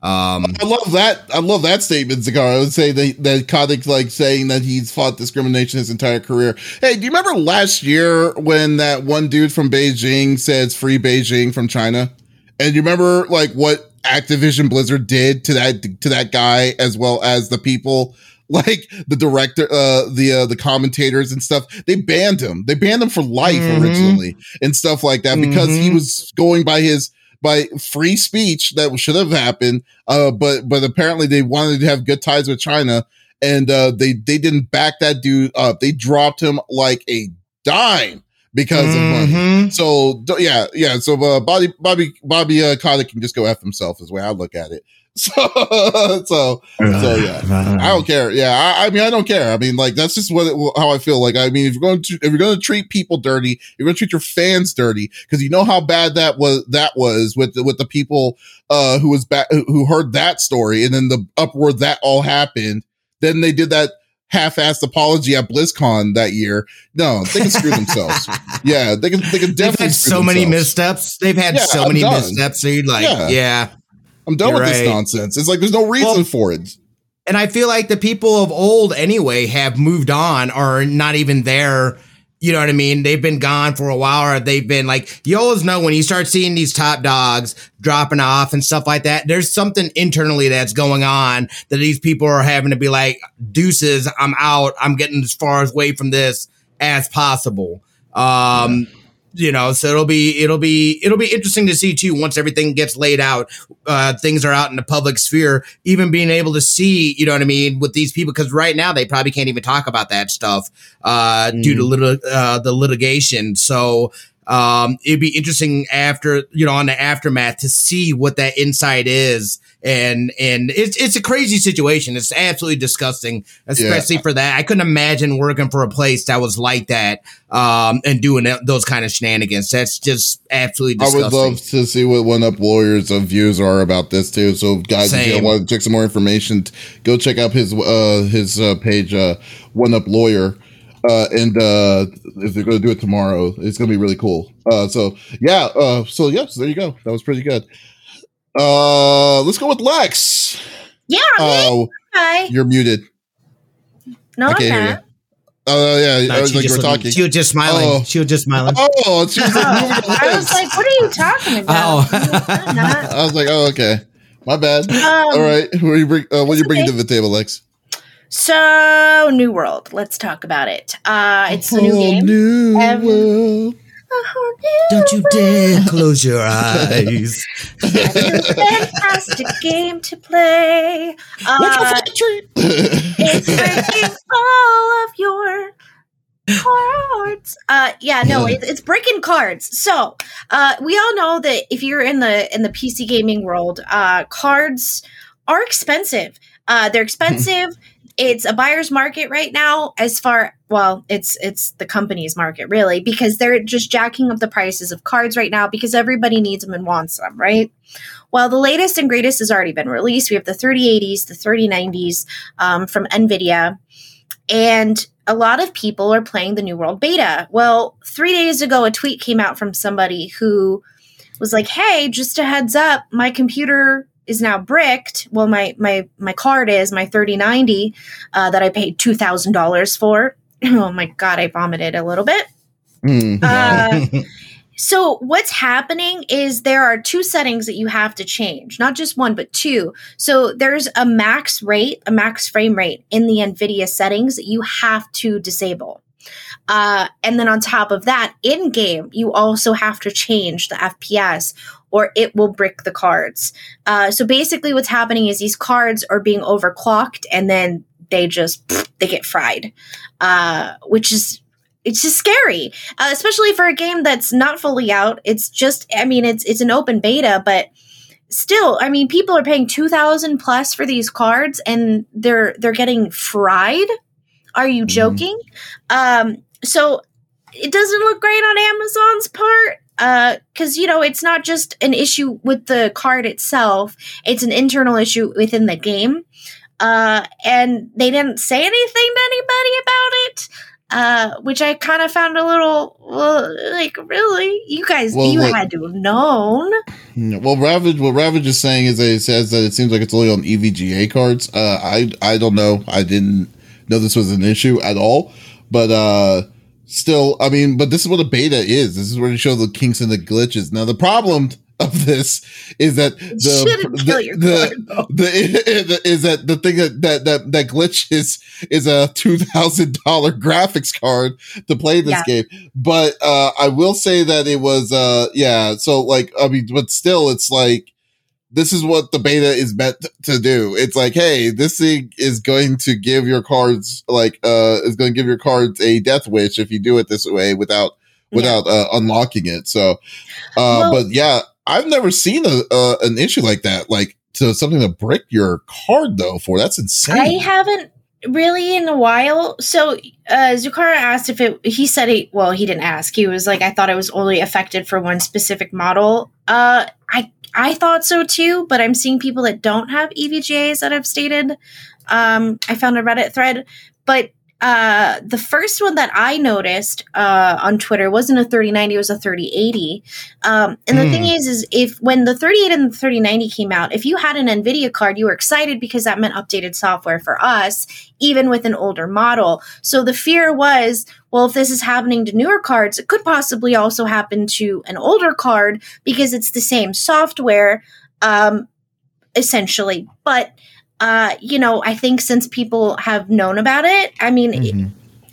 Um, I love that. I love that statement, Zagar. I would say that that Kotick like saying that he's fought discrimination his entire career. Hey, do you remember last year when that one dude from Beijing says "Free Beijing" from China? And you remember like what Activision Blizzard did to that to that guy as well as the people like the director uh the uh, the commentators and stuff they banned him they banned him for life Mhm. originally and stuff like that because he Mhm. was going by his by free speech that should have happened uh but but apparently they wanted to have good ties with china and uh they they didn't back that dude up they dropped him like a dime because of money mhm. so yeah, yeah. So uh, Bobby Bobby Bobby uh, Kotick can just go f himself is the way I look at it. So so so yeah. I don't care. Yeah, I, I mean I don't care. I mean like that's just what it, how I feel. Like I mean if you're going to if you're going to treat people dirty, you're going to treat your fans dirty because you know how bad that was. That was with the, with the people uh, who was back who heard that story and then the uproar that all happened. Then they did that half-assed apology at BlizzCon that year. No, they can screw themselves. Yeah, they can. They can definitely. They've had so many missteps. They've had Yeah, so many missteps. So you're like, Yeah. yeah. I'm done You're with this nonsense. It's like there's no reason Well- for it. And I feel like the people of old anyway have moved on or not even there, You know what I mean? They've been gone for a while, or they've been like, you always know when you start seeing these top dogs dropping off and stuff like that, there's something internally that's going on that these people are having to be like, deuces, I'm out. I'm getting as far away from this as possible. Um, yeah you know so it'll be it'll be it'll be interesting to see too once everything gets laid out uh things are out in the public sphere even being able to see you know what i mean with these people because right now they probably can't even talk about that stuff uh mm. due to lit- uh the litigation so um it'd be interesting after you know on the aftermath to see what that insight is and and it's it's a crazy situation. It's absolutely disgusting, especially yeah. for that. I couldn't imagine working for a place that was like that um, and doing those kind of shenanigans. That's just absolutely. disgusting. I would love to see what one up lawyers' views are about this too. So, guys, Same. if you want to check some more information, go check out his uh, his uh, page, uh, one up lawyer. Uh, and uh, if they're going to do it tomorrow, it's going to be really cool. Uh, so yeah, uh, so yes, yeah, so there you go. That was pretty good. Uh, let's go with Lex. Yeah. Uh, Hi. You're muted. No, I can't I'm not. Oh uh, yeah, no, I was like we're talking. She was just smiling. Oh. She was just smiling. Oh, she was like I was like, "What are you talking about?" Oh. I was like, "Oh, okay, my bad." Um, All right, what you bring? Uh, what you bring okay. to the table, Lex? So, New World. Let's talk about it. Uh, it's a new game. New world. Don't you dare close your eyes. It's a fantastic game to play. Uh, it's breaking all of your cards. Uh, yeah, no, it's, it's breaking cards. So, uh, we all know that if you're in the in the PC gaming world, uh, cards are expensive. Uh, they're expensive it's a buyer's market right now as far well it's it's the company's market really because they're just jacking up the prices of cards right now because everybody needs them and wants them right? Well the latest and greatest has already been released. We have the 3080s the 3090s um, from nvidia and a lot of people are playing the new world beta. Well three days ago a tweet came out from somebody who was like hey just a heads up my computer is now bricked. Well, my my my card is my 3090 uh, that I paid two thousand dollars for. Oh my god, I vomited a little bit. Mm. Uh, so what's happening is there are two settings that you have to change, not just one but two. So there's a max rate, a max frame rate in the NVIDIA settings that you have to disable. Uh, and then on top of that, in game, you also have to change the FPS or it will brick the cards. Uh, so basically, what's happening is these cards are being overclocked and then they just they get fried, uh, which is it's just scary, uh, especially for a game that's not fully out. It's just I mean it's it's an open beta, but still I mean people are paying two thousand plus for these cards and they're they're getting fried. Are you mm-hmm. joking? Mm-hmm. Um, so it doesn't look great on Amazon's part because uh, you know it's not just an issue with the card itself it's an internal issue within the game uh, and they didn't say anything to anybody about it uh, which I kind of found a little like really you guys well, you what, had to have known. Well, Ravage, what Ravage is saying is that it says that it seems like it's only on EVGA cards. Uh, I I don't know. I didn't know this was an issue at all, but uh, still, I mean, but this is what a beta is. This is where you show the kinks and the glitches. Now, the problem of this is that the the, the, the, is that the thing that that that, that glitch is is a two thousand dollar graphics card to play this yeah. game. But uh, I will say that it was uh yeah. So like I mean, but still, it's like this is what the beta is meant to do. It's like, hey, this thing is going to give your cards like uh is going to give your cards a death wish if you do it this way without without yeah. uh, unlocking it. So, uh, well, but yeah, I've never seen a uh, an issue like that. Like to something to break your card though for that's insane. I haven't really in a while. So uh Zucara asked if it he said it well, he didn't ask. He was like, I thought it was only affected for one specific model. Uh I I thought so too, but I'm seeing people that don't have EVGAs that have stated. Um, I found a Reddit thread, but uh, the first one that I noticed uh, on Twitter wasn't a 3090, it was a 3080. Um, and the thing Hmm. is, is if when the 38 and the 3090 came out, if you had an NVIDIA card, you were excited because that meant updated software for us, even with an older model. So the fear was, well, if this is happening to newer cards, it could possibly also happen to an older card because it's the same software, um, essentially. But uh, you know, I think since people have known about it, I mean, Mhm.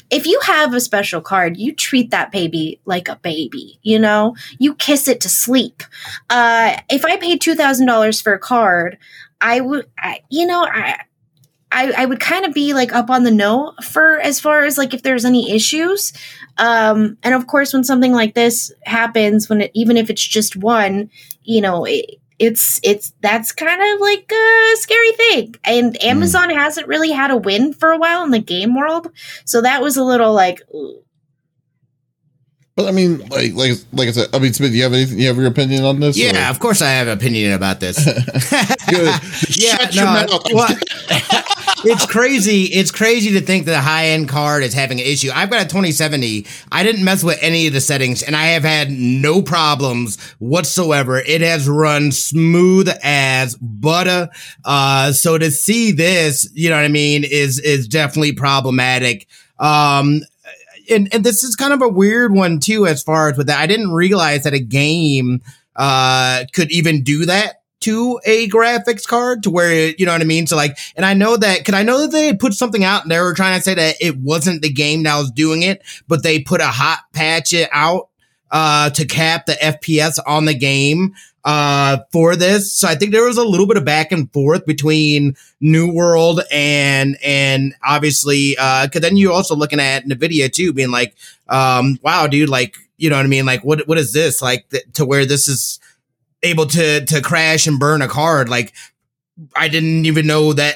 if you have a special card, you treat that baby like a baby, you know? You kiss it to sleep. Uh, if I paid $2,000 for a card, I would, I, you know, I, I, I would kind of be like up on the know for as far as like if there's any issues. Um, and of course, when something like this happens, when it, even if it's just one, you know, it, it's it's that's kind of like a scary thing. And hmm. Amazon hasn't really had a win for a while in the game world, so that was a little like, ooh. But I mean, like, like, like I said, I mean, Smith, you have anything? You have your opinion on this? Yeah, or- of course I have an opinion about this. Good. yeah, Shut your no, mouth. well, it's crazy. It's crazy to think that a high end card is having an issue. I've got a 2070. I didn't mess with any of the settings, and I have had no problems whatsoever. It has run smooth as butter. Uh, so to see this, you know what I mean, is is definitely problematic. Um, and, and this is kind of a weird one too, as far as with that. I didn't realize that a game uh could even do that to a graphics card to where it, you know what I mean? So like, and I know that, cause I know that they put something out and they were trying to say that it wasn't the game that was doing it, but they put a hot patch it out, uh, to cap the FPS on the game, uh, for this. So I think there was a little bit of back and forth between New World and, and obviously, uh, cause then you're also looking at NVIDIA too, being like, um, wow, dude, like, you know what I mean? Like, what, what is this? Like, th- to where this is, able to to crash and burn a card like i didn't even know that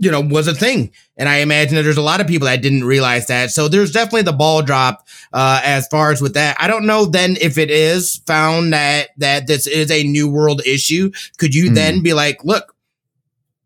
you know was a thing. And i imagine that there's a lot of people that didn't realize that. So there's definitely the ball drop uh as far as with that. I don't know then if it is found that that this is a new world issue. Could you Hmm. then be like look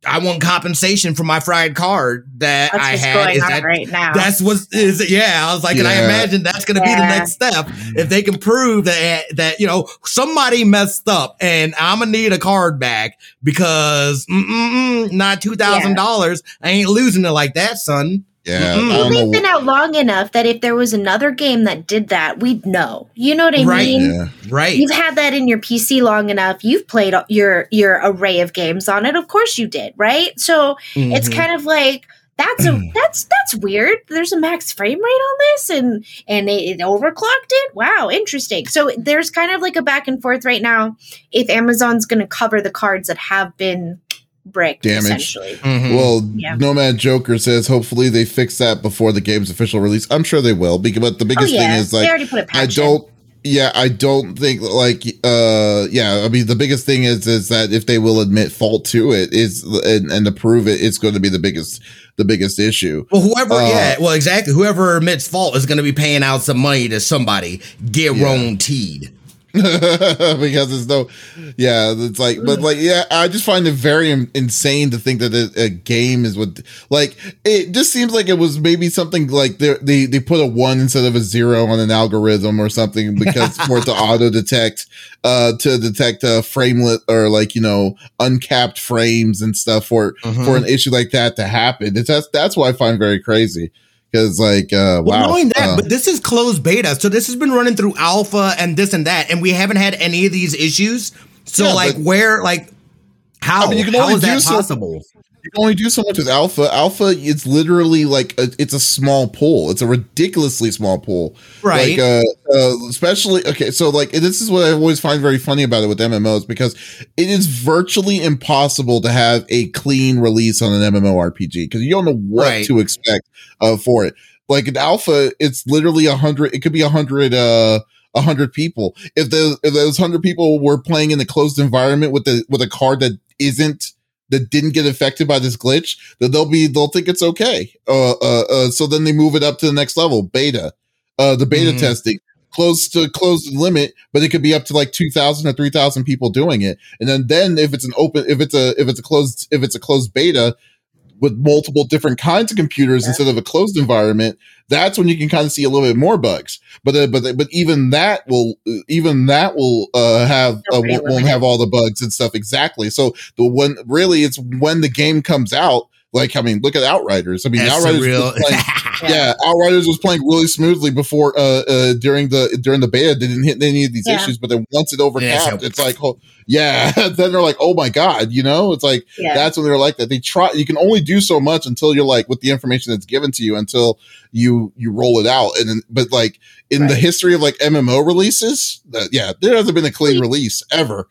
i want compensation for my fried card that that's i had going is on that right now. that's what is it? yeah. I was like, and I imagine that's going to be the next step if they can prove that that you know somebody messed up and I'm gonna need a card back because mm, mm, mm, not two thousand dollars. I ain't losing it like that, son. Yeah, Mm-mm. I don't They've know. been out long enough that if there was another game that did that, we'd know. You know what I Right. mean? Yeah. Right? You've had that in your PC long enough. You've played your your array of games on it. Of course you did, right? So it's Mhm. kind of like that's a that's that's weird. There's a max frame rate on this, and and it, it overclocked it. Wow, interesting. So there's kind of like a back and forth right now. If Amazon's going to cover the cards that have been bricked, Damaged. essentially. Mhm. Well, Yeah. Nomad Joker says hopefully they fix that before the game's official release. I'm sure they will. Because but the Oh biggest yeah, thing is they like already put a patch. I don't. Yeah, I don't think like uh yeah, I mean the biggest thing is is that if they will admit fault to it is and, and to prove it, it's going to be the biggest the biggest issue. well, whoever, uh, yeah, well, exactly. Whoever admits fault is going to be paying out some money to somebody guaranteed. because there's no yeah it's like but like yeah i just find it very insane to think that a, a game is what like it just seems like it was maybe something like they they they put a one instead of a zero on an algorithm or something because for it to auto detect uh to detect a framelit or like you know uncapped frames and stuff for for an issue like that to happen. It's that's that's what i find very crazy because like uh Well, wow knowing that, uh, but this is closed beta, so this has been running through alpha and this and that, and we haven't had any of these issues. So, Yeah, like, but- where, like, how? I mean, you can how only is that so- possible? You can only do so much with alpha. Alpha, it's literally like a, it's a small pool. It's a ridiculously small pool. Right. Like, uh, uh, especially okay. So, like, this is what I always find very funny about it with MMOs because it is virtually impossible to have a clean release on an MMORPG because you don't know what Right. to expect uh, for it. Like an alpha, it's literally a hundred. It could be a hundred. Uh, a hundred people. If the if those hundred people were playing in a closed environment with the with a card that isn't that didn't get affected by this glitch, that they'll be they'll think it's okay. Uh, uh, uh so then they move it up to the next level, beta. Uh, the beta Mhm. testing close to close limit, but it could be up to like two thousand or three thousand people doing it. And then then if it's an open, if it's a if it's a closed if it's a closed beta, with multiple different kinds of computers Yeah. instead of a closed environment, that's when you can kind of see a little bit more bugs. But uh, but but even that will even that will uh, have uh, won't, won't have all the bugs and stuff exactly. So the one really it's when the game comes out. Like I mean, look at Outriders. I mean, That's Outriders the real. was playing yeah. Outriders was playing really smoothly before uh, uh during the during the beta. They didn't hit any of these Yeah. issues, but then once it Yeah, overcapped, so- it's like oh, yeah. then they're like, oh my god, you know, it's like Yeah. that's when they're like that. They try. You can only do so much until you're like with the information that's given to you until you you roll it out. And then, but like in the history of like MMO releases, uh, yeah, there hasn't been a clean release ever.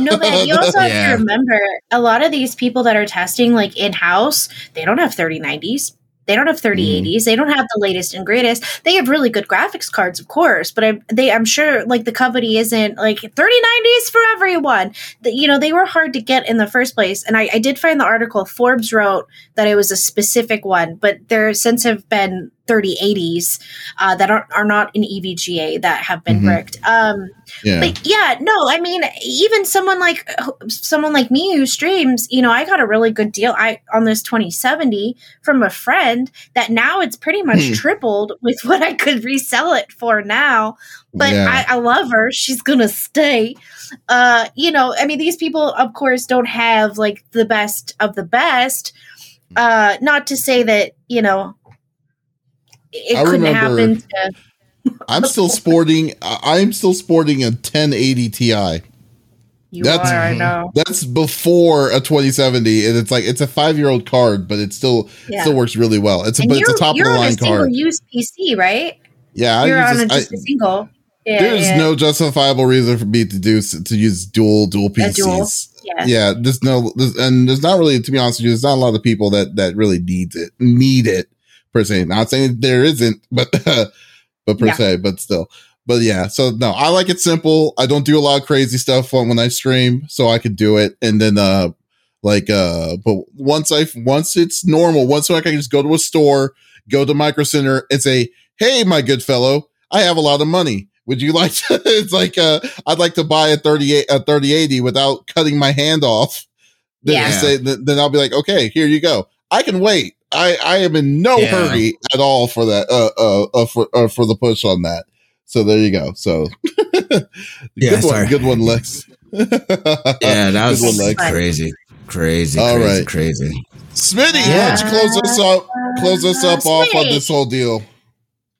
No, but you also have Yeah. to remember a lot of these people that are testing like in house, they don't have 3090s. They don't have 3080s. Mm-hmm. They don't have the latest and greatest. They have really good graphics cards, of course, but I'm they I'm sure like the company isn't like 3090s for everyone. The, you know, they were hard to get in the first place. And I, I did find the article Forbes wrote that it was a specific one, but there since have been 3080s uh, that are, are not in EVGA that have been Mhm. bricked. Um, Yeah, but yeah, no, I mean, even someone like someone like me who streams, you know, I got a really good deal I on this 2070 from a friend that now it's pretty much Hmm. tripled with what I could resell it for now. But Yeah. I, I love her; she's gonna stay. Uh, you know, I mean, these people, of course, don't have like the best of the best. Uh, not to say that you know it I couldn't remember- happen to I'm still sporting. I- I'm still sporting a 1080 Ti. you. That's- are, I know. That's before a 2070, and it's like it's a five year old card, but it still Yeah. still works really well. It's a, but it's a top of the line card. use PC, right? Yeah, I you're use on a, this- I- just a single. Yeah, there's yeah. no justifiable reason for me to do to use dual dual PCs. dual, yeah. Yeah, there's no, there's, and there's not really, to be honest with you, there's not a lot of people that that really needs it, need it per se. Not saying there isn't, but but per Yeah. se, but still. But yeah, so no, I like it simple. I don't do a lot of crazy stuff when, when I stream, so I could do it. And then uh like uh but once I once it's normal, once I can just go to a store, go to Micro Center and say, Hey, my good fellow, I have a lot of money. Would you like to it's like uh I'd like to buy a 38 a 3080 without cutting my hand off. Then, Yeah. say, then I'll be like, okay, here you go. I can wait. I, I am in no Yeah. hurry at all for that uh uh, uh for uh, for the push on that. So there you go. So Yeah, good sorry. one, good one, Lex. Yeah, that was Good one, Lex. crazy, crazy, All crazy, right. crazy. Smitty, Yeah. why don't you close us up? Close us up off on this whole deal.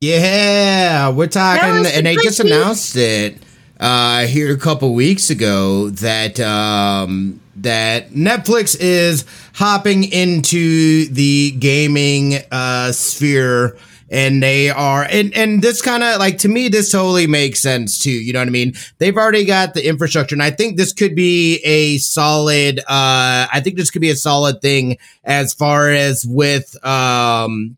Yeah, we're talking, was and they just announced it uh, here a couple weeks ago that um, that Netflix is hopping into the gaming uh, sphere. And they are, and, and this kind of like to me, this totally makes sense too. You know what I mean? They've already got the infrastructure, and I think this could be a solid. Uh, I think this could be a solid thing as far as with um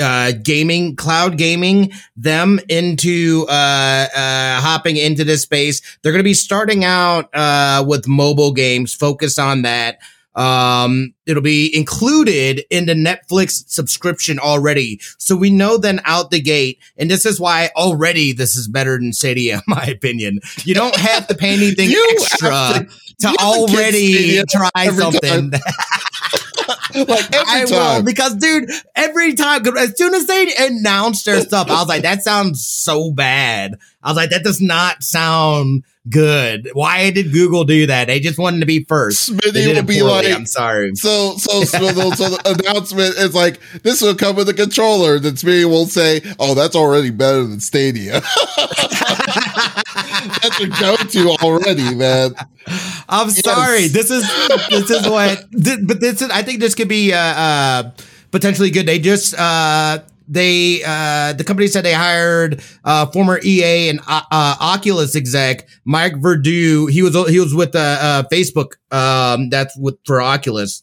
uh gaming cloud gaming them into uh uh hopping into this space. They're going to be starting out uh with mobile games focus on that. Um it'll be included in the netflix subscription already. So we know then out the gate and this is why already this is better than stadia in my opinion. You don't have to pay anything extra to, to- you have to get already try something like every I time. will because, dude, every time as soon as they announced their stuff, I was like, that sounds so bad. I was like, that does not sound good. Why did Google do that? They just wanted to be first. They Smitty will be poorly. like, I'm sorry. So, so, so, the, so the announcement is like, this will come with a controller. Then Smitty will say, oh, that's already better than Stadia. That's your go-to already, man. I'm Yes. sorry. This is this is what, but this is. I think this could be uh, uh, potentially good. They just uh, they uh, the company said they hired uh, former EA and uh, uh, Oculus exec Mike Verdu. He was he was with uh, uh, Facebook. Um, that's with for Oculus.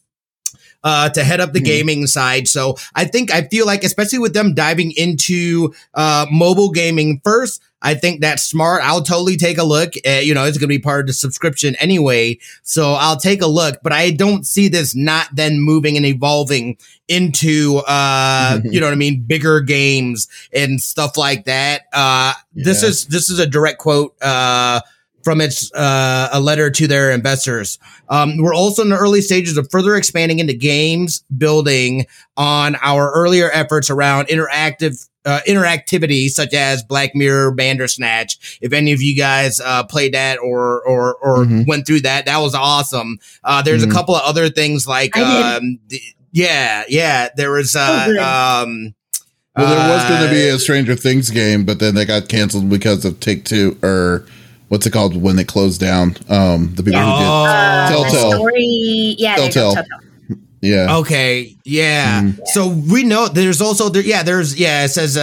Uh, to head up the Mhm. gaming side. So I think I feel like, especially with them diving into uh, mobile gaming first, I think that's smart. I'll totally take a look. Uh, you know, it's going to be part of the subscription anyway. So I'll take a look, but I don't see this not then moving and evolving into, uh, you know what I mean? Bigger games and stuff like that. Uh, this is, this is a direct quote, uh, from its uh, a letter to their investors. Um, we're also in the early stages of further expanding into games building on our earlier efforts around interactive uh, interactivity such as Black Mirror, Bandersnatch. If any of you guys uh, played that or or or Mhm. went through that, that was awesome. Uh, there's Mhm. a couple of other things like um, the, yeah, yeah. There was uh, good. um, Well, there was going to be uh, a Stranger Things game, but then they got canceled because of Take Two or what's it called when they closed down. Um, the people Oh. who Uh, the Telltale. story, yeah, there you go, Telltale. Telltale. yeah. Okay, yeah. Mhm. So we know there's also there. Yeah, there's yeah. It says uh,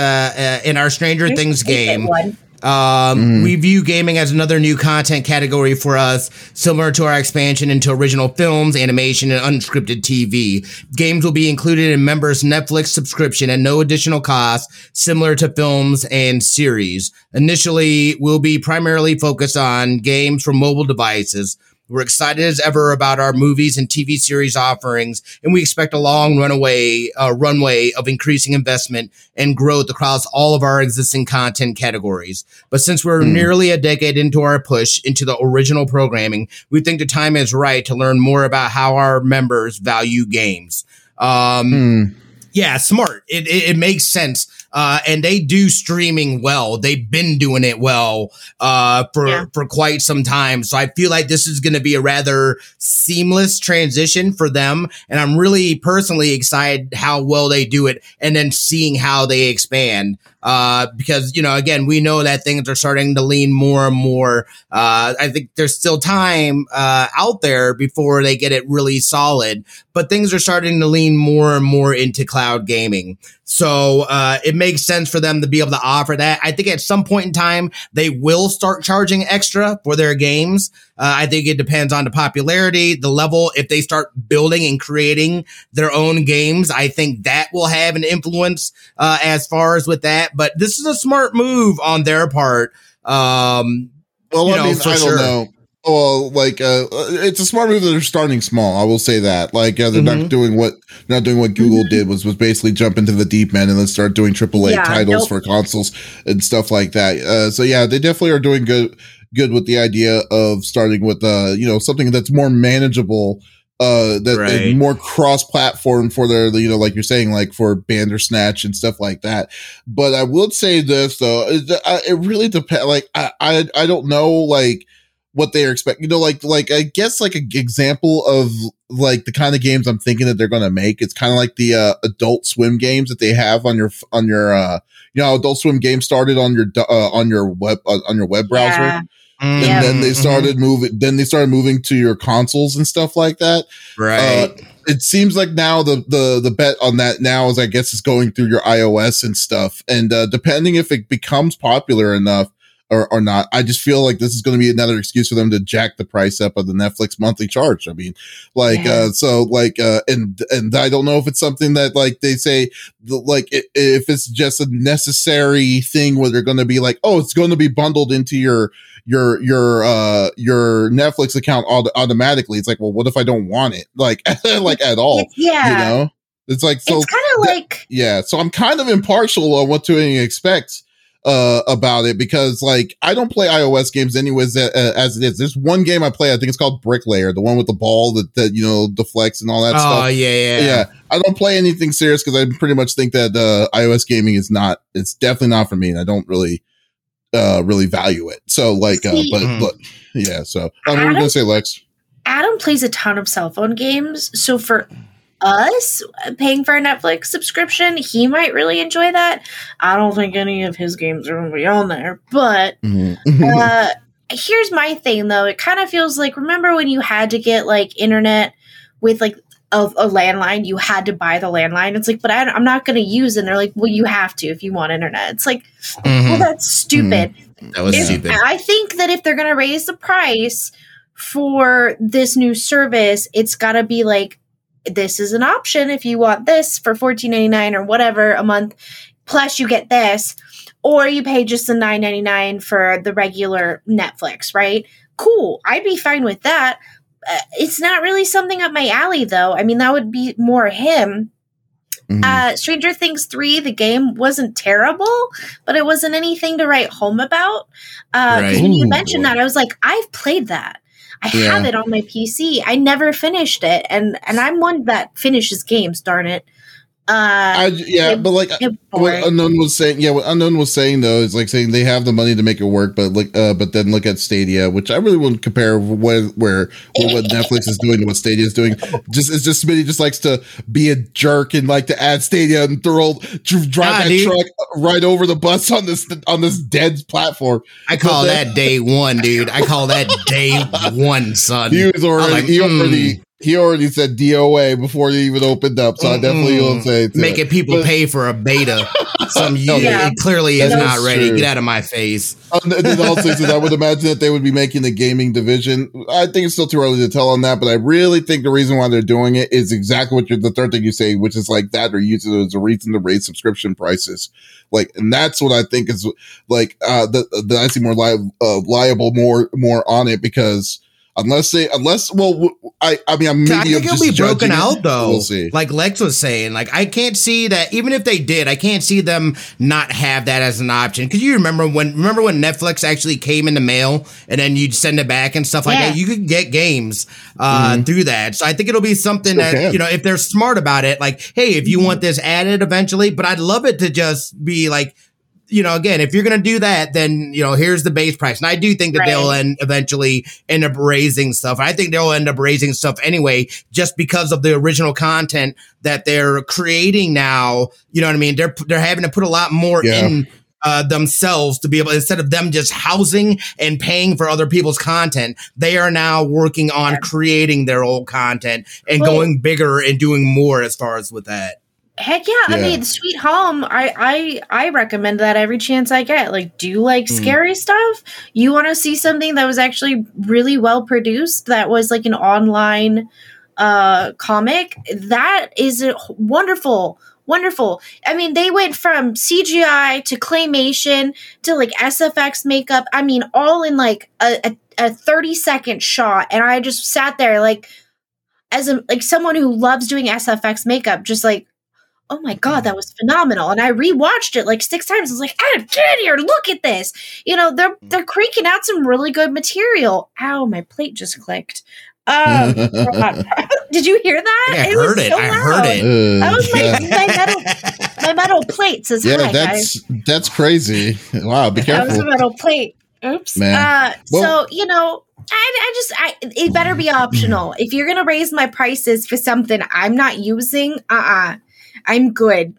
uh in our Stranger Here's Things game. one. Um, Mhm. we view gaming as another new content category for us, similar to our expansion into original films, animation, and unscripted TV. Games will be included in members' Netflix subscription at no additional cost, similar to films and series. Initially, we'll be primarily focused on games for mobile devices. We're excited as ever about our movies and TV series offerings, and we expect a long runaway uh, runway of increasing investment and growth across all of our existing content categories. But since we're Hmm. nearly a decade into our push into the original programming, we think the time is right to learn more about how our members value games. Um, Hmm. yeah, smart. It, it, it makes sense. Uh, and they do streaming well. They've been doing it well, uh, for, Yeah. for quite some time. So I feel like this is going to be a rather seamless transition for them. And I'm really personally excited how well they do it and then seeing how they expand. Uh, because, you know, again, we know that things are starting to lean more and more. Uh, I think there's still time, uh, out there before they get it really solid but things are starting to lean more and more into cloud gaming. So uh, it makes sense for them to be able to offer that. I think at some point in time they will start charging extra for their games. Uh, I think it depends on the popularity, the level. If they start building and creating their own games, I think that will have an influence uh, as far as with that. But this is a smart move on their part. Um, Well, you I mean, for I don't sure. know. Well, like, uh, it's a smart move that they're starting small. I will say that. Like, uh, they're Mhm. not doing what not doing what Google Mhm. did was was basically jump into the deep end and then start doing AAA Yeah, titles nope. for consoles and stuff like that. Uh, so yeah, they definitely are doing good good with the idea of starting with uh, you know, something that's more manageable. Uh, that Right. more cross-platform for their, you know, like you're saying, like for Bandersnatch and stuff like that. But I would say this though, it, it really depends. Like I, I, I don't know, like what they are expecting. You know, like, like I guess like an example of like the kind of games I'm thinking that they're going to make. It's kind of like the uh, Adult Swim games that they have on your on your, uh, you know, Adult Swim game started on your uh, on your web uh, on your web browser Yeah. and then they Mhm. started moving then they started moving to your consoles and stuff like that right. uh, it seems like now the the the bet on that now is i guess is going through your ios and stuff and uh depending if it becomes popular enough or, or not. I just feel like this is going to be another excuse for them to jack the price up of the netflix monthly charge i mean like Yeah. uh so like uh and and i don't know if it's something that like they say like if it's just a necessary thing where they're going to be like oh it's going to be bundled into your your your uh your netflix account auto- automatically. It's like well what if i don't want it? Like like at all It's- yeah. you know? It's like so it's kind of like yeah so i'm kind of impartial on what to expect uh about it because like i don't play ios games anyways uh, uh, as it is there's one game i play i think it's called bricklayer the one with the ball that, that you know deflects and all that stuff. oh yeah, yeah, yeah. I don't play anything serious because I pretty much think that uh, iOS gaming is not. It's definitely not for me, and I don't really, uh, really value it. So like, uh, See- but Mhm. but yeah. So um, what were Adam- gonna say, Lex? Adam plays a ton of cell phone games. So for us paying for a Netflix subscription, he might really enjoy that. I don't think any of his games are going to be on there. But uh, here's my thing though. It kind of feels like remember when you had to get like internet with like a, a landline, you had to buy the landline. It's like, but I, I'm not going to use it. And they're like, well, you have to if you want internet. It's like, Mhm. well, that's stupid. That was If- stupid. I think that if they're going to raise the price for this new service, it's got to be like this is an option if you want this for fourteen ninety nine or whatever a month. Plus, you get this, or you pay just the nine ninety nine for the regular Netflix. Right? Cool. I'd be fine with that. Uh, it's not really something up my alley, though. I mean, that would be more him. Mm-hmm. Uh, Stranger Things 3, the game wasn't terrible, but it wasn't anything to write home about. Uh, right. when you mentioned that, I was like, I've played that. I yeah. have it on my PC. I never finished it, and and I'm one that finishes games. Darn it! Uh, I, yeah, but like what unknown was saying, yeah, what unknown was saying though is like saying they have the money to make it work, but like, uh, but then look at Stadia, which I really wouldn't compare where where, what Netflix is doing to what Stadia is doing. Just it's just Smitty just likes to be a jerk and like to add Stadia and throw drive nah, that dude. truck right over the bus on this on this dead platform. I call then, that day one, dude. I call that day one, son. He was already like, he already mm he already said DOA before he even opened up, so mm I definitely will say making people but, pay for a beta. Some yeah, it clearly is not ready. True. Get out of my face. Um, and also, I would imagine that they would be making the gaming division. I think it's still too early to tell on that, but I really think the reason why they're doing it is exactly what you're the third thing you say, which is like that or use it as a reason to raise subscription prices. Like, and that's what I think is like uh the the I see more li- uh, liable more more on it because unless they unless well I I mean I'm I think it'll be broken out it. though. We'll see. Like Lex was saying, like I can't see that even if they did, I can't see them not have that as an option. Because you remember when remember when Netflix actually came in the mail and then you'd send it back and stuff like yeah. that. You could get games uh, mm-hmm. through that. So I think it'll be something that you know if they're smart about it, like hey, if you mm-hmm. want this added eventually, but I'd love it to just be like you know, again, if you're going to do that, then, you know, here's the base price. And I do think that right. they'll end eventually end up raising stuff. I think they'll end up raising stuff anyway, just because of the original content that they're creating now. You know what I mean? They're, they're having to put a lot more yeah. in uh, themselves to be able instead of them just housing and paying for other people's content they are now working on creating their old content and going bigger and doing more as far as with that Heck yeah. yeah. I mean, Sweet Home, I, I I recommend that every chance I get. Like, do you like mm. scary stuff? You want to see something that was actually really well produced, that was like an online uh comic? That is wonderful. Wonderful. I mean, they went from CGI to claymation to like SFX makeup. I mean, all in like a, a, a 30 second shot. And I just sat there like, as a like someone who loves doing SFX makeup, just like oh my god that was phenomenal and i rewatched it like six times i was like adam get in here look at this you know they're mm. they're cranking out some really good material ow my plate just clicked um, did you hear that? I it heard it. So I heard it. Uh, that was my, yeah. my metal my metal plate says yeah, hi, that's guys. that's crazy. Wow, be careful. That was a metal plate. Oops. Man. Uh, well, so you know, I, I just I it better be optional. if you're gonna raise my prices for something I'm not using, uh uh-uh. uh I'm good.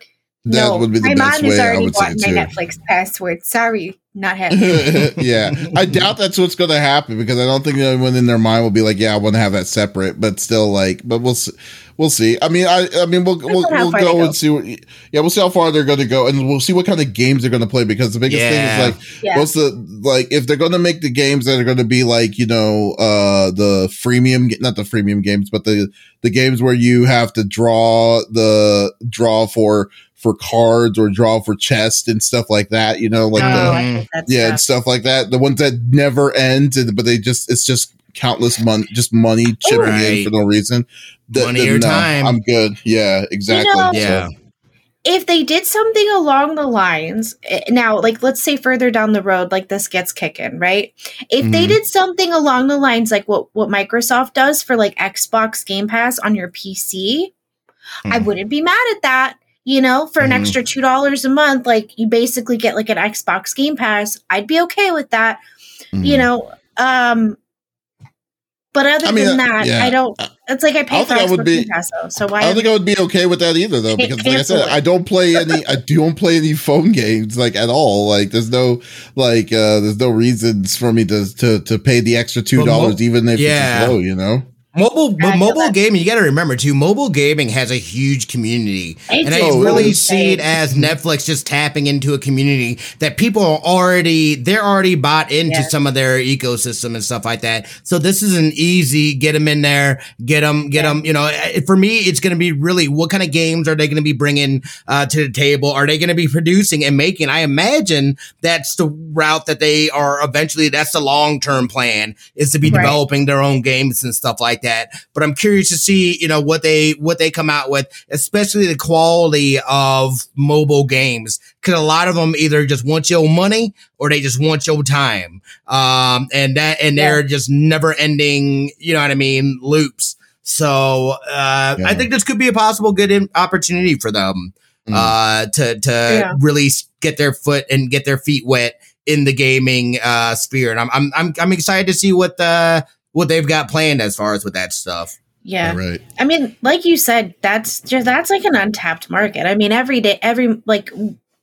That no, would be the my best mom has already bought my Netflix password. Sorry, not happening. yeah, I doubt that's what's going to happen because I don't think anyone in their mind will be like, "Yeah, I want to have that separate." But still, like, but we'll see. We'll see. I mean, I, I mean, we'll we'll, we'll go, go, and see. What, yeah, we'll see how far they're going to go, and we'll see what kind of games they're going to play. Because the biggest yeah. thing is like, yeah. what's the like if they're going to make the games that are going to be like you know uh the freemium, not the freemium games, but the the games where you have to draw the draw for for cards or draw for chest and stuff like that. You know, like oh, the, yeah, and stuff like that. The ones that never end, but they just it's just countless money, just money chipping right. in for no reason. The, money the, or no, time. I'm good. Yeah, exactly. You know, yeah. If they did something along the lines eh, now, like let's say further down the road, like this gets kicking, right? If mm-hmm. they did something along the lines like what what Microsoft does for like Xbox Game Pass on your PC, mm-hmm. I wouldn't be mad at that you know, for an mm-hmm. extra two dollars a month, like you basically get like an Xbox Game Pass. I'd be okay with that. Mm-hmm. You know, um but other I mean, than uh, that, yeah. I don't. It's like I pay I for Xbox would be, Game Pass, though, so why? I don't think I would be okay with that either, though, because like I said, it. I don't play any. I don't play any phone games like at all. Like, there's no like, uh there's no reasons for me to to to pay the extra two dollars, even if yeah. it's low. You know. Mobile, but mobile gaming, you got to remember too. Mobile gaming has a huge community, and I really see it as Netflix just tapping into a community that people are already they're already bought into yeah. some of their ecosystem and stuff like that. So this is an easy get them in there, get them, get yeah. them. You know, eh, for me, it's going to be really what kind of games are they going to be bringing uh, to the table? Are they going to be producing and making? I imagine that's the route that they are eventually. That's the long term plan is to be right. developing their own games and stuff like like that. But I'm curious to see, you know, what they what they come out with, especially the quality of mobile games, because a lot of them either just want your money or they just want your time, um, and that and they're just never ending, you know what I mean, loops. So uh, Yeah. I think this could be a possible good in- opportunity for them Mm. uh, to to Yeah. really get their foot and get their feet wet in the gaming uh, sphere. And I'm I'm I'm I'm excited to see what the what they've got planned as far as with that stuff. Yeah. All right. I mean, like you said, that's just that's like an untapped market. I mean, every day, every like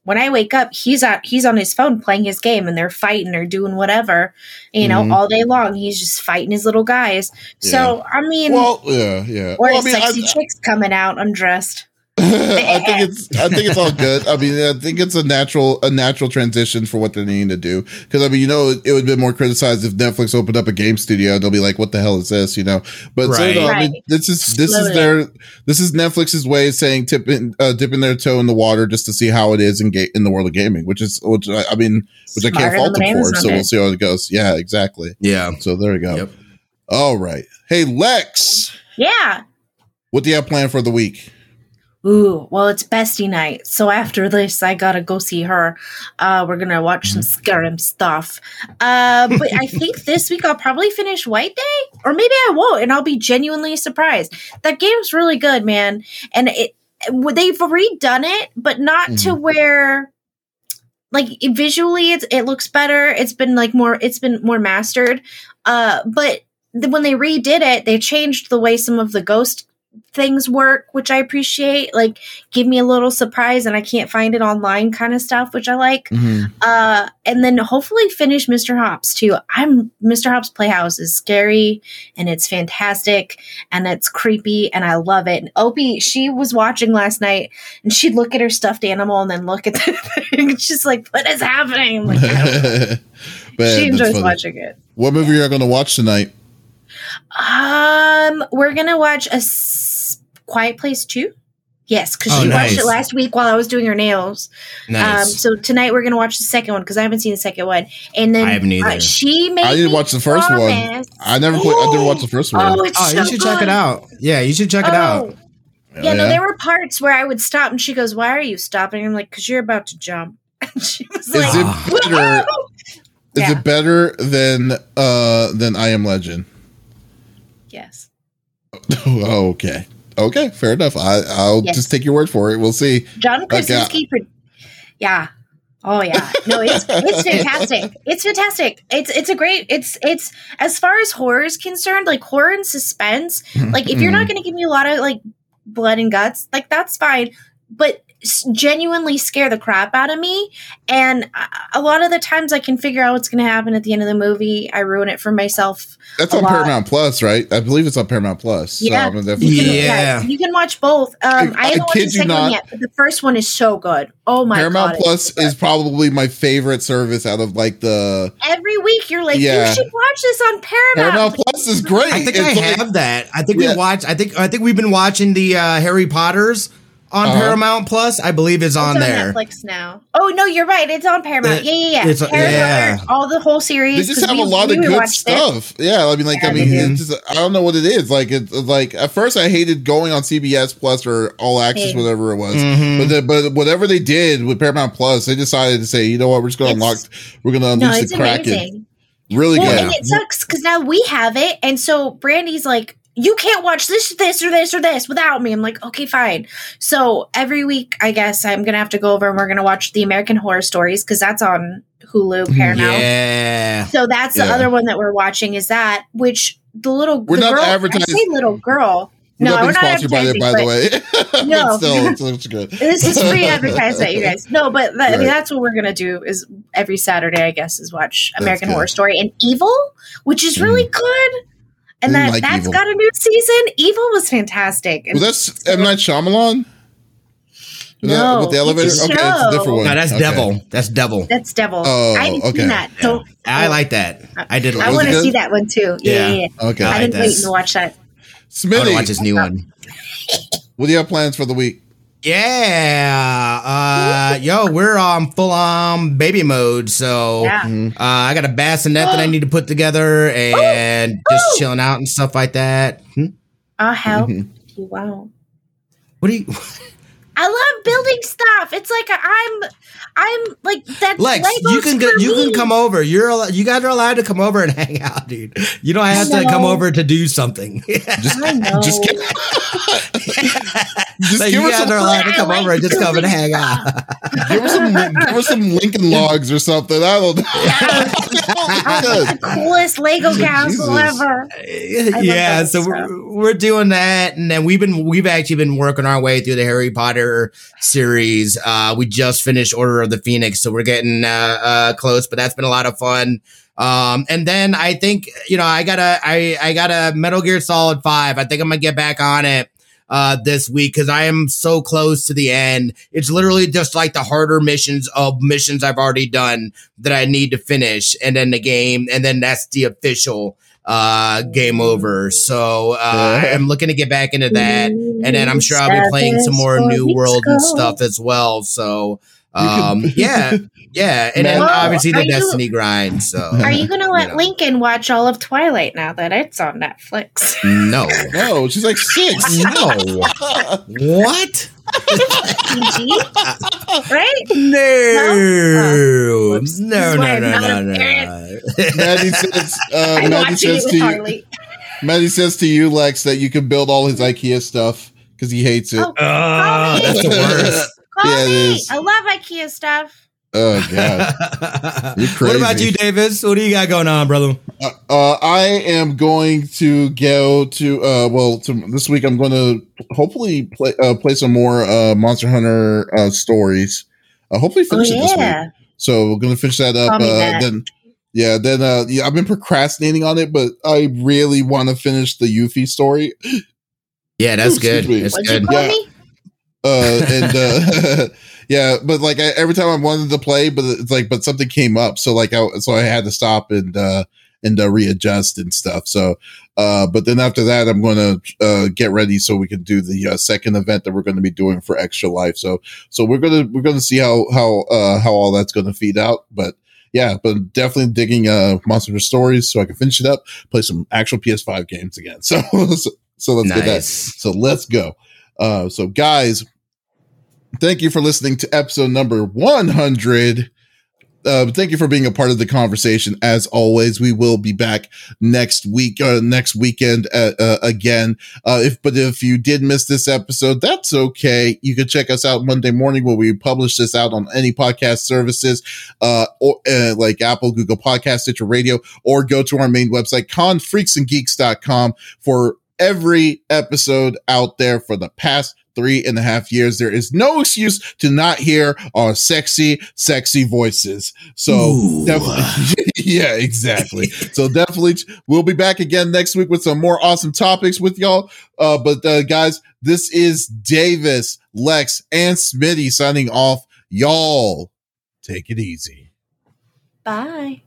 when I wake up, he's out he's on his phone playing his game, and they're fighting or doing whatever, you know, Mhm. all day long. He's just fighting his little guys. So I mean, Well, yeah, yeah. or Well, I mean, I- sexy chicks coming out undressed. I think it's I think it's all good. I mean, I think it's a natural a natural transition for what they're needing to do. Because I mean, you know, it would have been more criticized if Netflix opened up a game studio. They'll be like, "What the hell is this?" You know. But so, Right. no, I mean, Right. this is this is Slowly. their this is Netflix's way of saying tipping uh, dipping their toe in the water just to see how it is in ga- in the world of gaming, which is which I, I mean, which I can't fault than them for. Amazon So we'll see how it goes. Yeah, exactly. Yeah. So there we go. Yep. All right. Hey Lex, Yeah. what do you have planned for the week? Ooh, well, it's bestie night. So after this, I gotta go see her. Uh, we're gonna watch some Skyrim stuff. Uh, but I think this week I'll probably finish White Day, or maybe I won't, and I'll be genuinely surprised. That game's really good, man, and it they've redone it, but not to where like it- visually it's, it looks better. It's been like more, it's been more mastered. Uh, but when they redid it, they changed the way some of the ghost things work, which I appreciate. Like, give me a little surprise, and I can't find it online, kind of stuff, which I like. Uh, and then hopefully finish Mr. Hopp's too. I'm Mr. Hopp's Playhouse is scary and it's fantastic and it's creepy and I love it. And Opie, she was watching last night and she'd look at her stuffed animal and then look at the thing. and She's like, "What is happening?" Like, I don't know. Man, she enjoys watching it. What movie are you going to watch tonight? Um, we're gonna watch a S- Quiet Place too. Yes, because Oh, she watched it last week while I was doing her nails. Um, Nice. so tonight we're gonna watch the second one because I haven't seen the second one. And then I haven't either. uh, she made I didn't watch the first one. I never put, I never watched the first one. Oh, it's oh, so you should check it out. Yeah, you should check it out. Oh. Yeah, no, there were parts where I would stop, and she goes, "Why are you stopping?" I'm like, "Cause you're about to jump." And she was Is like, it better? Is Yeah. it better than uh than I Am Legend? "Yes, oh, okay, okay, fair enough. I I'll Yes. just take your word for it. We'll see. John Krasinski." yeah. Oh yeah. No, it's it's fantastic. It's fantastic. It's it's a great. It's it's as far as horror is concerned, like horror and suspense. Like if you're not mm-hmm. going to give me a lot of like blood and guts, like that's fine. But genuinely scare the crap out of me. And a- a lot of the times I can figure out what's going to happen at the end of the movie. I ruin it for myself. That's on lot. Paramount Plus, right? I believe it's on Paramount Plus. Yeah. So I'm definitely You can, Yeah. you can watch both. Um, I- I, I haven't watched kid the you second one not. yet, but the first one is so good. Oh my Paramount god! Plus is probably my favorite service out of like the every week you're like, Yeah. you should watch this on Paramount. Paramount Plus is great. I think It's I like- have that. I think Yeah. we watched. I think I think we've been watching the uh, Harry Potter's on Uh-huh. Paramount Plus. I believe is It's on there. Netflix now. Oh no, you're right. It's on Paramount. Uh, yeah, yeah, yeah. it's- Harry yeah. All the whole series. They just 'cause have we- a lot of good watched it. stuff. Yeah, I mean, like, I mean, do. it's just, I don't know what it is. Like, it's like at first I hated going on CBS Plus or All Access, Same. whatever it was. Mhm. But the, but whatever they did with Paramount Plus, they decided to say, you know what, we're just going to unlock, we're going to No, unleash it's the Kraken. amazing. Really Well, good. and it sucks because now we have it, and so Brandy's like, "You can't watch this, this, or this, or this without me." I'm like, "Okay, fine." So every week, I guess I'm gonna have to go over and we're gonna watch the American Horror Stories because that's on Hulu, mm, Paramount. Yeah. So that's the other one that we're watching. Is that which the little We're the not girl, advertising- I say little girl. We're No, not we're not sponsored by it, by the way. No. still, it's, it's good. This is free advertisement, you guys. No, but that, I mean, that's what we're gonna do. Is every Saturday, I guess, is watch American. Horror Story and Evil, which is really mm. good. And that like that's Evil. got a new season. Evil was fantastic. And Was that M. Night Shyamalan? Was that No, with the elevator? it's a okay, it's a different one. No, that's Okay. Devil. That's Devil. that's Devil. Oh, I haven't okay. seen that. So I like that. I did. I Like Was want to see that one too. Yeah, Yeah. yeah, yeah. Okay. I I've like been that. waiting to watch that. Smitty, I want to watch Smitty, this new one. what do you have plans for the week? Yeah. Uh, yo, we're on full on baby mode. So Yeah. Uh, I got a bassinet that I need to put together and just Ooh. chilling out and stuff like that. Hmm? I'll help Mhm. you out. What do you, I love building stuff. It's like I'm, I'm like that. Lex? You can go, you can come over. You're al- you guys are allowed to come over and hang out, dude. You don't have to come over to do something. Just, I know. just, give- just Like, give you us guys some, are allowed to I come like over and just come and building hang out. give us some, give us some Lincoln logs or something. I don't know. I Good. want the coolest Lego castle ever. yeah, so stuff. we're, we're doing that, and then we've been we've actually been working our way through the Harry Potter series. Uh, we just finished Order of the Phoenix, so we're getting uh, uh, close, but that's been a lot of fun. Um, and then I think you know I got a I I got a Metal Gear Solid Five. I think I'm gonna get back on it uh this week because I am so close to the end. It's literally just like the harder missions of missions I've already done that I need to finish, and then the game, and then that's the official uh game over. So uh I'm looking to get back into that. And then I'm sure I'll be playing some more New World and stuff as well. So um yeah, yeah. And then Well, obviously the are you- Destiny grind. So Are you gonna let know. Lincoln watch all of Twilight now that it's on Netflix? no. No, she's like six. No. what? Right? No. No, This no, no, no, no. Maddie says, uh, Maddie says to with you, Maddie says to you, Lex, that you can build all his IKEA stuff because he hates it. Oh, Oh, that's the worst. Call Yeah, me. I love IKEA stuff. Oh god. You're crazy. What about you, Davies? What do you got going on, brother? Uh, uh, I am going to go to uh, well, to, this week I'm going to hopefully play uh, play some more uh, Monster Hunter uh, stories. Uh, hopefully Oh finish it this week. So we're gonna finish that up. Call me Uh, then, yeah, then uh, yeah, I've been procrastinating on it, but I really want to finish the Yuffie story. Yeah, that's Ooh, good. excuse me. That's What'd you good. call Yeah. Uh, and uh, yeah, but like I, every time I wanted to play, but it's like, but something came up, so like I so I had to stop and uh and uh, readjust and stuff. So, uh, but then after that, I'm to uh, get ready so we can do the uh, second event that we're going to be doing for Extra Life. So, so we're gonna we're gonna see how how uh, how all that's to feed out. But yeah, but definitely digging uh, Monster Stories so I can finish it up, play some actual PS5 games again. So, so, so let's get that. So let's go. Uh, so guys, thank you for listening to episode number 100. Uh, thank you for being a part of the conversation. As always, we will be back next week, uh, next weekend uh, uh, again. Uh, if but if you did miss this episode, that's okay. You can check us out Monday morning when we publish this out on any podcast services, uh, or uh, like Apple, Google Podcast, Stitcher Radio, or go to our main website, confreaksandgeeks.com for every episode out there for the past three and a half years. There is no excuse to not hear our sexy, sexy voices. So Ooh. definitely, yeah, exactly. so definitely, we'll be back again next week with some more awesome topics with y'all. Uh, but uh, guys, this is Davies, Lex, and Smitty signing off. Y'all take it easy. Bye.